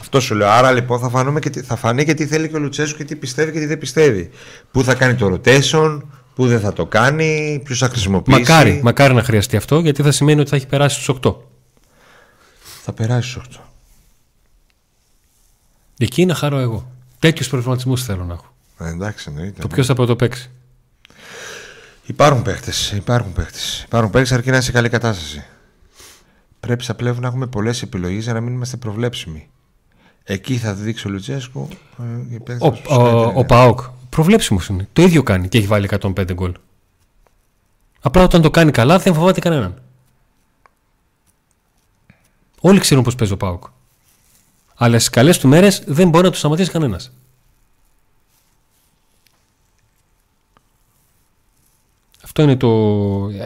Αυτό σου λέω. Άρα λοιπόν θα, φανούμε και, τι- θα φανεί και τι θέλει και ο Λουτσέσκου και τι πιστεύει και τι δεν πιστεύει. Πού θα κάνει το rotation, πού δεν θα το κάνει, ποιου θα χρησιμοποιήσει. Μακάρι, μακάρι να χρειαστεί αυτό γιατί θα σημαίνει ότι θα έχει περάσει στους 8. Θα περάσει στους 8. Εκεί να χαρώ εγώ. Τέτοιους προβληματισμούς θέλω να έχω. Ε, εντάξει, εννοείται. Το ποιος θα πρωτοπαίξει. Υπάρχουν παίχτε. Υπάρχουν παίχτε. Υπάρχουν παίχτε αρκεί να είναι σε καλή κατάσταση. Πρέπει σαν πλέον να έχουμε πολλές επιλογές για να μην είμαστε προβλέψιμοι. Εκεί θα δείξει ο Λουτσέσκου. ε, οι παίκτες Ο, τους ο, καλύτεροι. ο Πάοκ προβλέψιμος είναι. Το ίδιο κάνει και έχει βάλει 105 γκολ. Απλά όταν το κάνει καλά δεν φοβάται κανέναν. Όλοι ξέρουν πώς παίζει ο Πάοκ. Αλλά στις καλές του μέρες δεν μπορεί να του σταματήσει κανένας. Αυτό είναι το.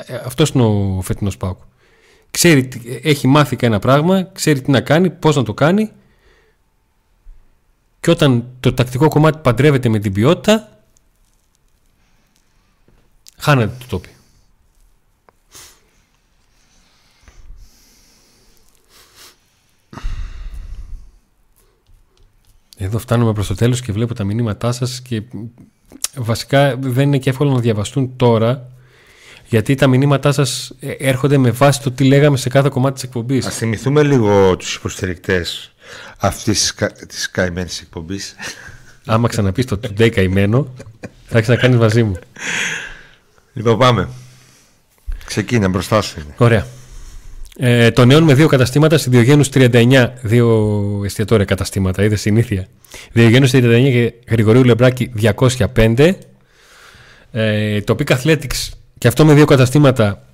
ε, αυτός είναι ο φετινός Πάοκ. Ξέρει, τι- έχει μάθει και ένα πράγμα, ξέρει τι να κάνει, πώς να το κάνει και όταν το τακτικό κομμάτι παντρεύεται με την ποιότητα, χάνεται το τόπι. Εδώ φτάνουμε προς το τέλος και βλέπω τα μηνύματά σας και βασικά δεν είναι και εύκολο να διαβαστούν τώρα γιατί τα μηνύματά σας ε, έρχονται με βάση το τι λέγαμε σε κάθε κομμάτι της εκπομπής. Α θυμηθούμε λίγο τους υποστηρικτές αυτής της καημένη εκπομπής. Άμα ξαναπείς το today καημένο θα έχεις να κάνεις μαζί μου. λοιπόν, πάμε. Ξεκίνα μπροστά σου. Είναι. Ωραία. Ε, το νέο με δύο καταστήματα στη Διογένους 39, δύο εστιατόρια καταστήματα, είδες συνήθεια. Διογένους 39 και Γρηγορίου Λεμπράκη 205. Ε, το Peak Athletics και αυτό με δύο καταστήματα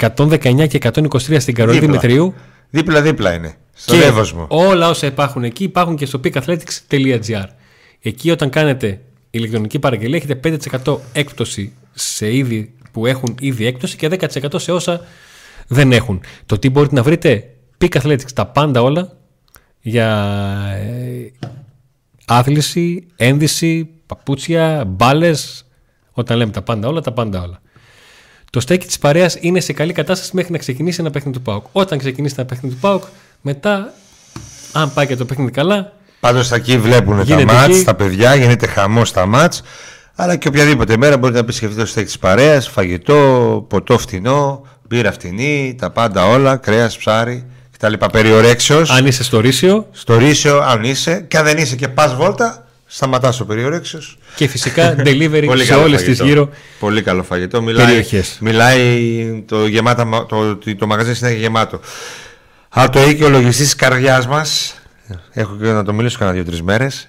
119 και 123 στην Καρολή Δίπλα. Δημητρίου. Δίπλα-δίπλα είναι. Στο Και Εύωσμο. όλα όσα υπάρχουν εκεί υπάρχουν και στο peakathletics.gr. Εκεί όταν κάνετε ηλεκτρονική παραγγελία έχετε 5% έκπτωση σε είδη που έχουν ήδη έκπτωση και 10% σε όσα δεν έχουν. Το τι μπορείτε να βρείτε, Peak Athletics, τα πάντα όλα για ε, άθληση, ένδυση, παπούτσια, μπάλες. Όταν λέμε τα πάντα όλα, τα πάντα όλα. Το στέκι της παρέας είναι σε καλή κατάσταση μέχρι να ξεκινήσει ένα παιχνίδι του Πάουκ. Όταν ξεκινήσει ένα παιχνίδι του Πάουκ, μετά, αν πάει και το παιχνίδι καλά, Πάντως εκεί βλέπουν τα Γίνεται μάτς, εκεί. τα παιδιά, γίνεται χαμός στα μάτς Αλλά και οποιαδήποτε μέρα μπορείτε να επισκεφτείτε το στέκι της παρέας, φαγητό, ποτό φτηνό, μπύρα φτηνή, τα πάντα όλα, κρέας, ψάρι κτλ. Περιορέξεω. αν είσαι στο Ρήσιο Στο ρίσιο, αν είσαι, και αν δεν είσαι και πας βόλτα, σταματάς στο περιορέξεω. και φυσικά delivery σε όλες τις γύρω. Πολύ καλό φαγητό. Μιλάει, περιοχές. μιλάει το, γεμάτα, μα- το, το, το μαγαζί είναι γεμάτο. Αλλά το είχε και ο λογιστής της καρδιάς μας. Έχω και να το μιλήσω κανένα δύο-τρεις μέρες.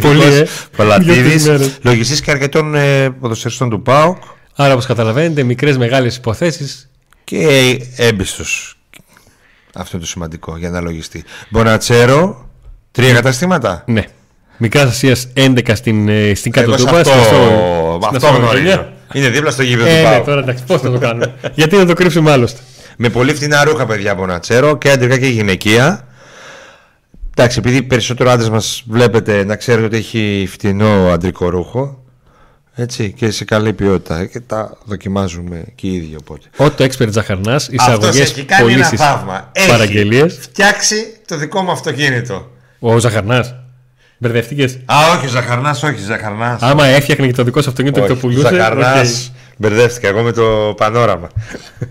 Πολύ, ε. Δύο-τρεις Παλατίδη. μέρες. Λογιστής και αρκετών ε, ποδοσφαιριστών του ΠΑΟΚ Άρα, όπως καταλαβαίνετε, μικρές μεγάλες υποθέσεις. και έμπιστος. Αυτό είναι το σημαντικό για ένα λογιστή. Μπονατσέρο, τρία καταστήματα. Ναι. Μικράς Ασίας 11 στην, ε, στην Εγώ κάτω σε Τούπα. αυτό, στο- στην αυτό Αστρολογία. γνωρίζω. Είναι δίπλα στο γήπεδο Ε, του ναι, ΠΑΟΚ. τώρα εντάξει, πώς θα το κάνουμε. Γιατί να το κρύψουμε άλλωστε. Με πολύ φτηνά ρούχα, παιδιά από να ξέρω, και αντρικά και γυναικεία. Εντάξει, επειδή περισσότερο άντρες μας βλέπετε να ξέρετε ότι έχει φτηνό αντρικό ρούχο. Έτσι, και σε καλή ποιότητα. Και τα δοκιμάζουμε και οι ίδιοι οπότε. Auto Expert Ζαχαρνάς, Αυτός εισαγωγές, έχει κάνει ένα πωλήσεις, θαύμα. Έχει παραγγελίες. φτιάξει το δικό μου αυτοκίνητο. Ο Ζαχαρνάς. Μπερδεύτηκε. Α, όχι, Ζαχαρνάς, όχι, Ζαχαρνάς. Άμα έφτιαχνε και το δικό σου αυτοκίνητο και το πουλούσε. Ζαχαρνάς. οκ. Μπερδεύτηκα εγώ με το πανόραμα.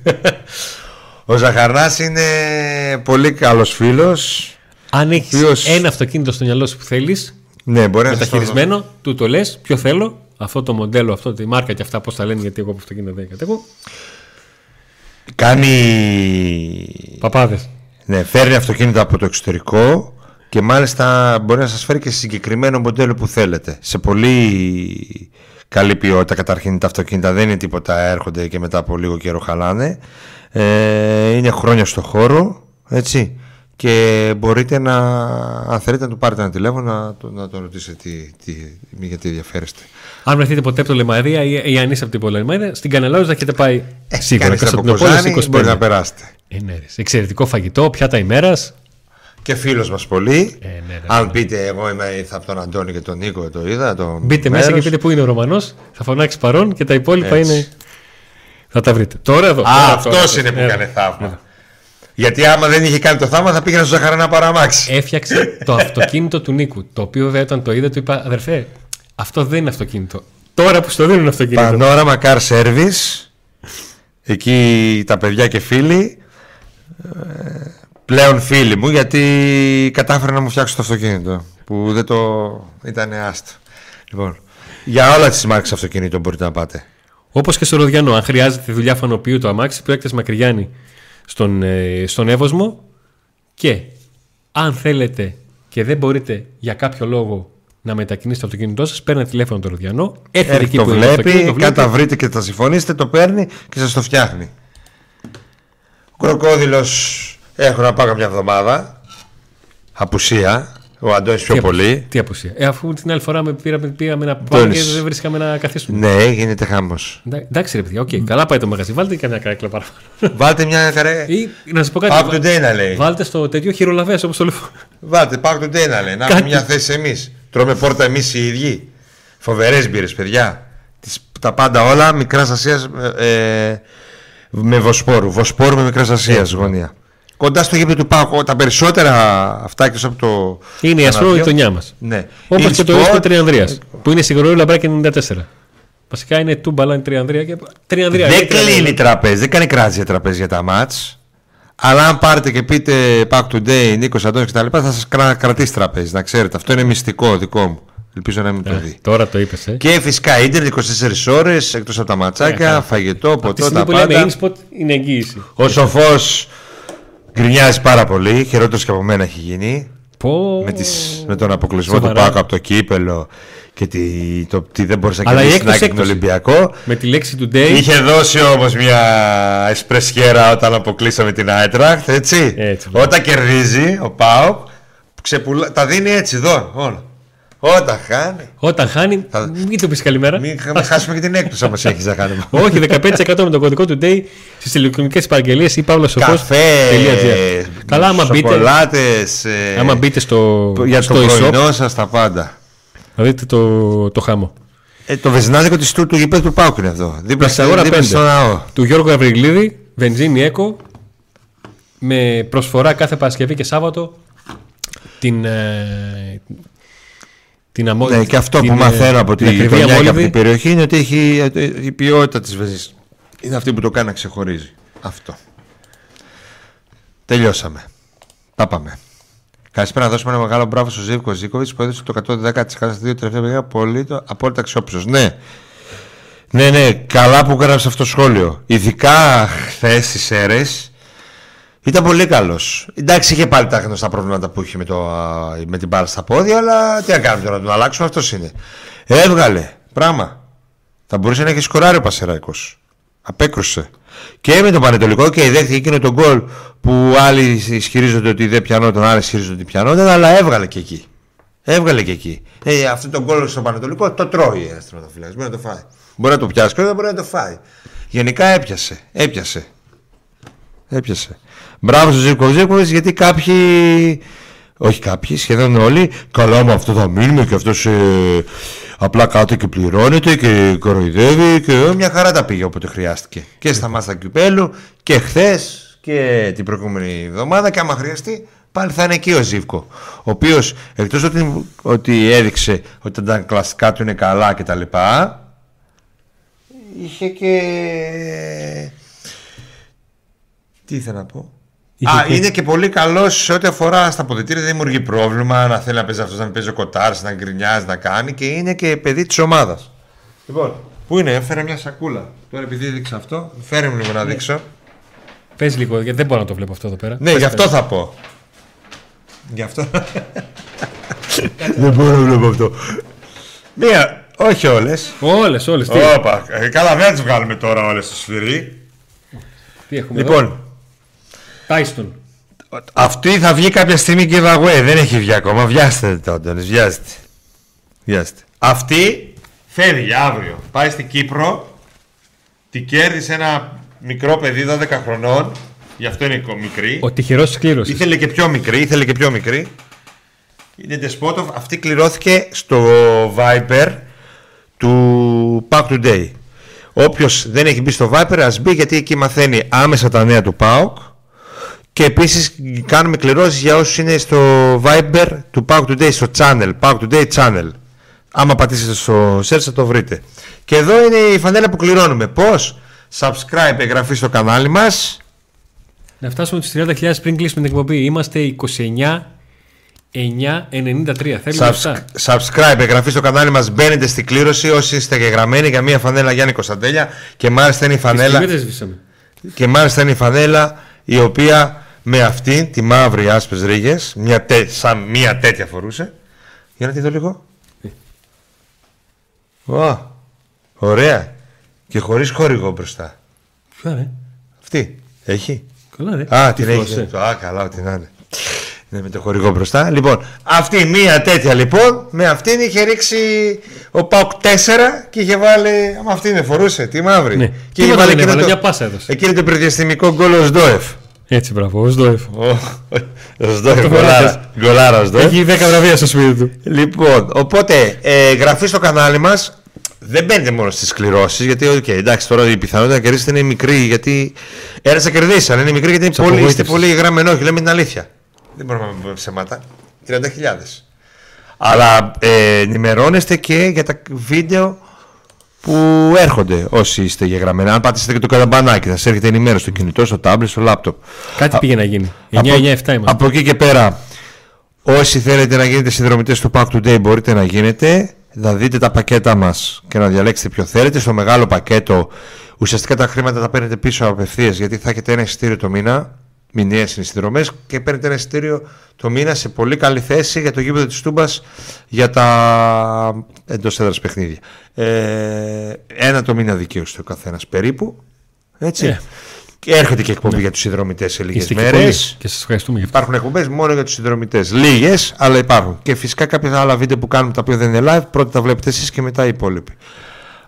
Ο Ζαχαρνάς είναι πολύ καλός φίλος. Αν έχεις οποίος- ένα αυτοκίνητο στο μυαλό σου που θέλεις, Ναι, μπορεί να σας το μεταχειρισμένο, του το λες, ποιο θέλω, αυτό το μοντέλο, αυτό τη μάρκα και αυτά πώς τα λένε, γιατί εγώ από αυτοκίνητο δεν κατέχω. Κάνει... Παπάδες. Ναι, φέρνει αυτοκίνητα από το εξωτερικό και μάλιστα μπορεί να σας φέρει και σε συγκεκριμένο μοντέλο που θέλετε. Σε πολύ καλή ποιότητα καταρχήν τα αυτοκίνητα δεν είναι τίποτα έρχονται και μετά από λίγο καιρό χαλάνε. Ε, είναι χρόνια στο χώρο, έτσι. Και μπορείτε να, αν θέλετε να του πάρετε ένα τηλέφωνο να, το- να τον ρωτήσετε τι, τι, γιατί ενδιαφέρεστε. Αν βρεθείτε ποτέ από το Λεμαρία ή, ή αν είστε από την Λεμαρία, στην Κανελόζα έχετε πάει σίγουρα. Κάνεις από Κωνσταντινούπολη Κοζάνη, στις 25. μπορεί να περάσετε. Ε, ναι, ρε. Εξαιρετικό φαγητό, πιάτα ημέρας. Και φίλος μας πολύ. Ε, ναι, ρε. αν πείτε εγώ είμαι ήρθα από τον Αντώνη και τον Νίκο το είδα. Το Μπείτε μέσα μέρος. και πείτε πού είναι ο Ρωμανός, θα φωνάξει παρόν και τα υπόλοιπα Έτσι. είναι. Θα τα βρείτε. Τώρα εδώ. Α, τώρα, αυτός τώρα, είναι που ε, κάνει θαύμα. Γιατί άμα δεν είχε κάνει το θαύμα θα πήγαινε στο Ζαχαρανά παραμάξι. Έφτιαξε το αυτοκίνητο του Νίκου. Το οποίο βέβαια όταν το είδα του είπα αδερφέ, αυτό δεν είναι αυτοκίνητο. Τώρα που στο δίνουν αυτοκίνητο. Πανόραμα Car Service. Εκεί τα παιδιά και φίλοι. ε, Πλέον φίλοι μου γιατί κατάφερα να μου φτιάξω το αυτοκίνητο. Που δεν το ήταν άστο. Λοιπόν, για όλα τις μάρκες αυτοκίνητων μπορείτε να πάτε. Όπως και στο Ροδιανό, αν χρειάζεται δουλειά φανοποιού το αμάξι, προέκταση Μακριγιάννη στον, ε, στον Εύωσμο. Και αν θέλετε και δεν μπορείτε για κάποιο λόγο να μετακινήσετε το αυτοκίνητό σας, παίρνετε τηλέφωνο το Ροδιανό. Έρχεται Έρχεται εκεί το που είναι το βλέπει, αυτοκίνητο, το βλέπει. καταβρείτε και θα συμφωνήσετε, το παίρνει και σας το φτιάχνει. Ο κροκόδιλος έχω να πάω καμιά εβδομάδα. Απουσία. Ο Αντώνης πιο Τι πολύ. απουσία, Τι απουσία. Ε, αφού την άλλη φορά με πήραμε, πήγαμε να πάμε και Αντώνης. δεν βρίσκαμε να καθίσουμε. Ναι, γίνεται χαμός. Εντά- Εντάξει, ρε παιδιά, οκ, καλά πάει το μαγαζί. Βάλτε και καμιά καρέκλα παραπάνω. Βάλτε μια καρέ. Ή να σας πω κάτι. PAOK Today να λέει. Βάλτε στο τέτοιο χειρολαβές όπως το λέω. Βάλτε, PAOK Today να λέει. Να έχουμε Κάτι. μια θέση εμείς. Τρώμε πόρτα εμείς οι ίδιοι. Φοβερές μπύρες, παιδιά. Τις, τα πάντα όλα μικράς Ασίας ε, ε, με Βοσπόρου. Βοσπόρου με μικράς Ασίας γωνία. Κοντά στο γήπεδο του Πάκου, τα περισσότερα αυτά εκτός από το. Είναι η ασπρό Αναδυο. γειτονιά μας. Ναι. Όπως In και το Sport, ίδιο Τριανδρία. Που είναι σιγουρό λαμπράκι 94. Βασικά είναι τούμπαλα, είναι Τριανδρία και. Τριανδρία. Δεν είναι Τριανδρία. κλείνει τραπέζι, δεν κάνει κράτηση για τραπέζι για τα μάτς. Αλλά αν πάρετε και πείτε Pack Today, Νίκος Αντώνης κτλ., θα σας κρατήσει τραπέζι. Να ξέρετε, αυτό είναι μυστικό δικό μου. Ελπίζω να μην το Ε, δει. Τώρα το είπες. Ε. Και φυσικά ίντερνετ 24 ώρες εκτός από τα ματσάκια, φαγητό, Από τη ποτό, στιγμή τα που λέμε πάντα. InSpot είναι εγγύηση. Ο σοφός γκρινιάζει πάρα πολύ. Χειρότερος και από μένα έχει γίνει. Πω... Με, τις, με τον αποκλεισμό Σοβαρά. του Πάκου από το κύπελο και τη, το, τι δεν μπορούσε να Αλλά η κερδίσεις την έκπτωση, Άκη τον έκπτωση. Ολυμπιακό. Με τη λέξη today. Είχε δώσει όμως μια εσπρεσιέρα όταν αποκλείσαμε την Άιτραχτ, έτσι. Έτσι, όταν κερδίζει ο Πάοκ, ξεπουλά... τα δίνει έτσι εδώ όλα. Όταν χάνει. Όταν χάνει, Θα- μην του πεις καλημέρα. Μην χα- χάσουμε και την έκπτωση όμως έχεις να κάνουμε. Όχι, 15% με τον κωδικό του Day στις ηλεκτρονικέ παραγγελίες ή Καφές, Καλά, άμα μπείτε, σοκολάτες, ε, άμα μπείτε στο, για στο το e-shop, πρωινό σας τα πάντα. θα δείτε το, το χάμο. Ε, το βεζινάδικο της του, του γηπέδου του Πάουκ είναι αυτό. Δίπλα, Πλασαγόρα δίπλα 5. στο ναό. Του Γιώργου Γαβριγλίδη, βενζίνη έκο, με προσφορά κάθε Παρασκευή και Σάββατο την. Ε, την αμο... Ναι, και αυτό την, που ε, μαθαίνω από την την ακριβή γειτονιά και από αμόλυβη. την περιοχή είναι ότι έχει, ε, η ποιότητα της βεζής. Είναι αυτή που το κάνει να ξεχωρίζει. Αυτό. Τελειώσαμε. Τα πάμε. Καλησπέρα να δώσουμε ένα μεγάλο μπράβο στον Ζήβκο Ζήκοβιτς που έδωσε το 110% στα δύο τελευταία παιδιά. Απολύτω, απόλυτα αξιόπιστος. Ναι. Ναι, ναι, καλά που γράψε αυτό το σχόλιο. Ειδικά χθες στις αίρες ήταν πολύ καλός. Εντάξει, είχε πάλι τα γνωστά προβλήματα που είχε με, το, α, με την μπάλα στα πόδια, αλλά τι να κάνουμε τώρα, να τον αλλάξουμε, αυτός είναι. Έβγαλε πράγμα. Θα μπορούσε να έχει σκοράρει ο Πασεραϊκός. Απέκρουσε. Και με τον Πανετολικό και δέχτηκε εκείνο τον γκολ που άλλοι ισχυρίζονται ότι δεν πιανόταν, άλλοι ισχυρίζονται ότι πιανόταν, αλλά έβγαλε και εκεί. Έβγαλε και εκεί. Ε, αυτό το γκολ στο Πανετολικό το τρώει ένας τερματοφύλακα. Μπορεί να το φάει. Μπορεί να το πιάσει και δεν μπορεί να το φάει. Γενικά έπιασε. Έπιασε. Έπιασε. Μπράβο στον Ζήκο Ζήκοβιτ γιατί κάποιοι. Όχι κάποιοι, σχεδόν όλοι. Καλά, με αυτό θα μείνουμε και αυτός ε, απλά κάτω και πληρώνεται και κοροϊδεύει. Και ε, μια χαρά τα πήγε όποτε χρειάστηκε. Και στα μάτια Κυπέλου και χθες και την προηγούμενη εβδομάδα. Και άμα χρειαστεί, πάλι θα είναι εκεί ο Ζήβκο. Ο οποίος εκτός ότι, ότι έδειξε ότι τα κλασικά του είναι καλά κτλ. Είχε και. Τι ήθελα να πω. Α, είναι και πολύ καλός σε ό,τι αφορά στα αποδητήρια. Δεν δημιουργεί πρόβλημα να θέλει να παίζει αυτός, να παίζει ο κοτάρ, να γκρινιάζει, να κάνει και είναι και παιδί της ομάδας. Λοιπόν, πού είναι, έφερε μια σακούλα. Τώρα επειδή έδειξα αυτό, φέρε μου λίγο να δείξω. Πες λίγο, γιατί δεν μπορώ να το βλέπω αυτό εδώ πέρα. Ναι, γι' αυτό θα πω. Γι' αυτό. δεν μπορώ να βλέπω αυτό. Μία, όχι όλες. Όλες, όλες. Όπα, ε, καλά, δεν τις βγάλουμε τώρα όλες στο σφυρί. Τι έχουμε Λοιπόν, Tyson. αυτή θα βγει κάποια στιγμή giveaway. Δεν έχει βγει ακόμα. Βιάστε τότε, βιάστε. βιάστε. Αυτή φεύγει αύριο. Πάει στην Κύπρο. Τη κέρδισε ένα μικρό παιδί 12 χρονών. Γι' αυτό είναι μικρή. Ο τυχερός τη κλήρωση. Ήθελε και πιο μικρή, ήθελε και πιο μικρή. Είναι Despotov. Αυτή κληρώθηκε στο Viper του Pack Today. Όποιος δεν έχει μπει στο Viper, ας μπει γιατί εκεί μαθαίνει άμεσα τα νέα του PAOK. Και επίσης κάνουμε κληρώσεις για όσους είναι στο Viber του Pack Today, στο channel, Pack Today channel. Άμα πατήσετε στο search θα το βρείτε. Και εδώ είναι η φανέλα που κληρώνουμε. Πώς; Subscribe, εγγραφή στο κανάλι μας Να φτάσουμε τους 30.000 πριν κλείσουμε την εκπομπή. Είμαστε 29 9.93. Θέλουμε Subs- αυτά. subscribe, εγγραφή στο κανάλι μας Μπαίνετε στην κλήρωση όσοι είστε εγγεγραμμένοι για μια φανέλα Γιάννη Κωνσταντέλια Και μάλιστα είναι η φανέλα Στιγμή δεν σβήσαμε. Και μάλιστα είναι η φανέλα η οποία με αυτή τη μαύρη άσπρες ρίγες μια τέ, Σαν μια τέτοια φορούσε Για να τη δω λίγο Ω, Ωραία Και χωρίς χορηγό μπροστά Ποια είναι. Αυτή έχει; Καλά, ρε. Α, Τι την έχει. φλωσέ. Α, καλά, ό,τι να είναι. Είναι με το χορηγό μπροστά. Λοιπόν, αυτή μία τέτοια λοιπόν, με αυτήν είχε ρίξει ο Πάουκ 4 και είχε βάλει. Άμα αυτή είναι, φορούσε, τη μαύρη. Ναι. Και Τίποτα είχε βάλει δεν εκείνο έβαλε, το, μια πάσα έδωσε. εκείνο το περιδιαστημικό γκολ ο Σντόεφ. Έτσι, μπράβο. Ο Σντόεφ. Ο Σντόεφ, Το γκολάρα. φοράς. Γκολάρα ο Σντόεφ. Έχει 10 βραβεία στο σπίτι του. Λοιπόν, οπότε ε, γραφή στο κανάλι μας. Δεν μπαίνετε μόνο στις κληρώσεις, γιατί okay, εντάξει, τώρα η πιθανότητα να κερδίσετε είναι μικρή. Γιατί ένα θα κερδίσει, αλλά είναι μικρή γιατί είναι Σε πολύ, είστε απογοήτευσες. πολύ γραμμένο. Όχι, λέμε την αλήθεια. Δεν μπορούμε να πούμε ψέματα. 30.000. Αλλά ε, ενημερώνεστε και για τα βίντεο που έρχονται όσοι είστε γεγραμμένοι. Αν πατήσετε και το καμπανάκι, θα σα έρχεται ενημέρωση στο κινητό, στο tablet, στο laptop. Κάτι πήγε να γίνει. 9-9-7 Από- είμαστε. Από εκεί και πέρα, όσοι θέλετε να γίνετε συνδρομητές του Pack Today μπορείτε να γίνετε. Να δείτε τα πακέτα μας και να διαλέξετε ποιο θέλετε. Στο μεγάλο πακέτο ουσιαστικά τα χρήματα τα παίρνετε πίσω απευθείας γιατί θα έχετε ένα εισιτήριο το μήνα, μηνιαίες είναι συνδρομές και παίρνετε ένα εισιτήριο το μήνα σε πολύ καλή θέση για το γήπεδο της Τούμπας για τα εντός έδρας παιχνίδια. Ε, ένα το μήνα δικαίωση ο καθένας περίπου. Έτσι. Ε. Και έρχεται και εκπομπή για τους συνδρομητές σε λίγες Είστε και μέρες. πολλοί και σας ευχαριστούμε γι' αυτό. Υπάρχουν εκπομπές μόνο για τους συνδρομητές. Λίγες, αλλά υπάρχουν. Και φυσικά κάποια άλλα βίντεο που κάνουμε τα οποία δεν είναι live, πρώτα τα βλέπετε εσείς και μετά οι υπόλοιποι.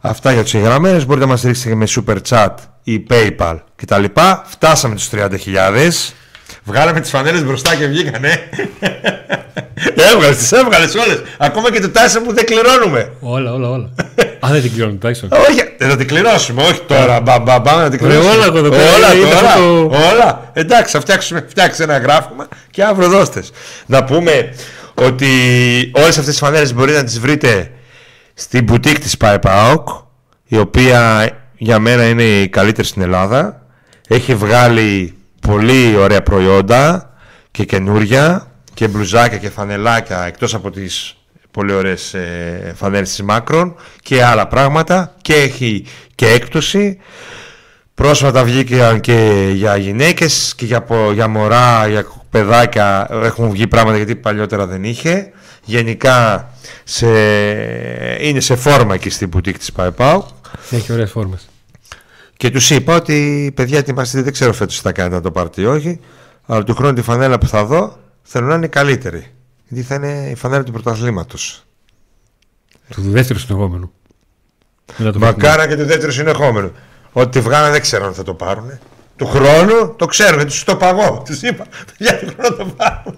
Αυτά για τους εγγραμμένου. Μπορείτε να μας στηρίξετε και με super chat ή PayPal κτλ. Φτάσαμε τους 30.000. Βγάλαμε τις φανέλες μπροστά και βγήκανε. έβγαλες, τις έβγαλες όλες. Ακόμα και το τάσο που δεν κληρώνουμε. Όλα, όλα, όλα. Α, δεν την κληρώνει Τάισον. Όχι, δεν θα την κληρώσουμε, όχι τώρα. Μπαμ, μπαμ, μπαμ, να την Ρε, κληρώσουμε. όλα εδώ πέρα, Όλα είδα τώρα. αυτό το- Όλα. Εντάξει, θα φτιάξουμε, φτιάξει ένα γράφημα και αύριο δώστε. Να πούμε ότι όλες αυτές τις φανέλες μπορείτε να τις βρείτε στην boutique της ΠΑΕΠΑΟΚ, η οποία για μένα είναι η καλύτερη στην Ελλάδα. Έχει βγάλει πολύ ωραία προϊόντα και καινούρια και μπλουζάκια και φανελάκια εκτός από τις πολύ ωραίες ε, φανέλες της Μάκρον και άλλα πράγματα και έχει και έκπτωση Πρόσφατα βγήκαν και για γυναίκες και για, πο- για μωρά, για παιδάκια έχουν βγει πράγματα γιατί παλιότερα δεν είχε. Γενικά σε, είναι σε φόρμα εκεί στην μπουτίκ της ΠΑΕΠΑΟ. Έχει ωραίες φόρμες. Και τους είπα ότι παιδιά ετοιμαστείτε, δεν ξέρω φέτος τι θα κάνετε να το πάρετε ή όχι, αλλά του χρόνου τη φανέλα που θα δω θέλω να είναι η καλύτερη. Γιατί θα είναι η φανέλα του πρωταθλήματος. Του δεύτερου συνεχόμενου. Μετά το Μακάρα και του δεύτερου συνεχόμενου. Ότι τη βγάλανε δεν ξέρω αν θα το πάρουν. Του χρόνου το ξέρω γιατί σου το παγώ. Τους είπα, για του χρόνου το πάρω.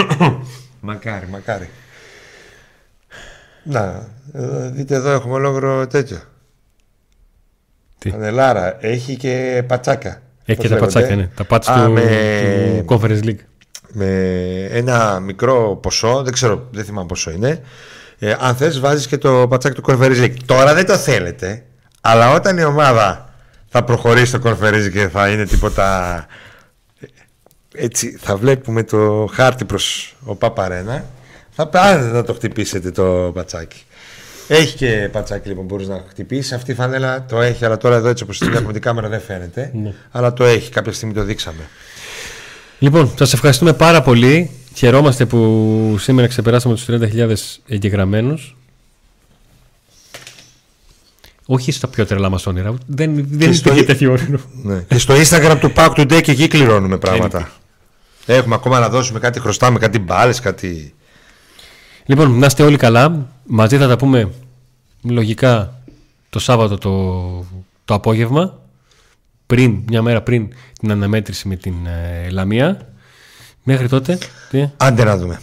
μακάρι, μακάρι. Να, εδώ, δείτε εδώ έχουμε ολόκληρο τέτοιο. Τι; Πανελάρα, έχει και πατσάκα. Έχει και Πώς τα λέγονται; πατσάκια, ναι. Τα πάτς Α, του, με- του Conference League. με ένα μικρό ποσό, δεν ξέρω, δεν θυμάμαι πόσο είναι. Ε, αν θες βάζεις και το πατσάκι του Conference League. Τώρα δεν το θέλετε, αλλά όταν η ομάδα θα προχωρήσει στο Conference League και θα είναι τίποτα... ε, Έτσι, θα βλέπουμε το χάρτη προς ο Παπαρένα. Θα πάρετε να το χτυπήσετε το πατσάκι. Έχει και πατσάκι λοιπόν μπορείς να χτυπήσεις. Αυτή η φανέλα το έχει, αλλά τώρα εδώ έτσι όπως την έχουμε την κάμερα δεν φαίνεται. Αλλά το έχει, κάποια στιγμή το δείξαμε. Λοιπόν, σας ευχαριστούμε πάρα πολύ. Χαιρόμαστε που σήμερα ξεπεράσαμε τους 30.000 εγγεγραμμένους. Όχι στα πιο τρελά μας όνειρα. Δεν, δεν στο- υπήρχε τέτοιο όνειρο. Ναι. Και στο Instagram του Pack Today και εκεί κληρώνουμε πράγματα. Έχουμε ακόμα να δώσουμε κάτι, χρωστάμε κάτι μπάλες, κάτι. Λοιπόν, να είστε όλοι καλά. Μαζί θα τα πούμε λογικά το Σάββατο το, το απόγευμα. Πριν, μια μέρα πριν την αναμέτρηση με την ε, Λαμία. Μέχρι τότε, τι, Άντε να δούμε.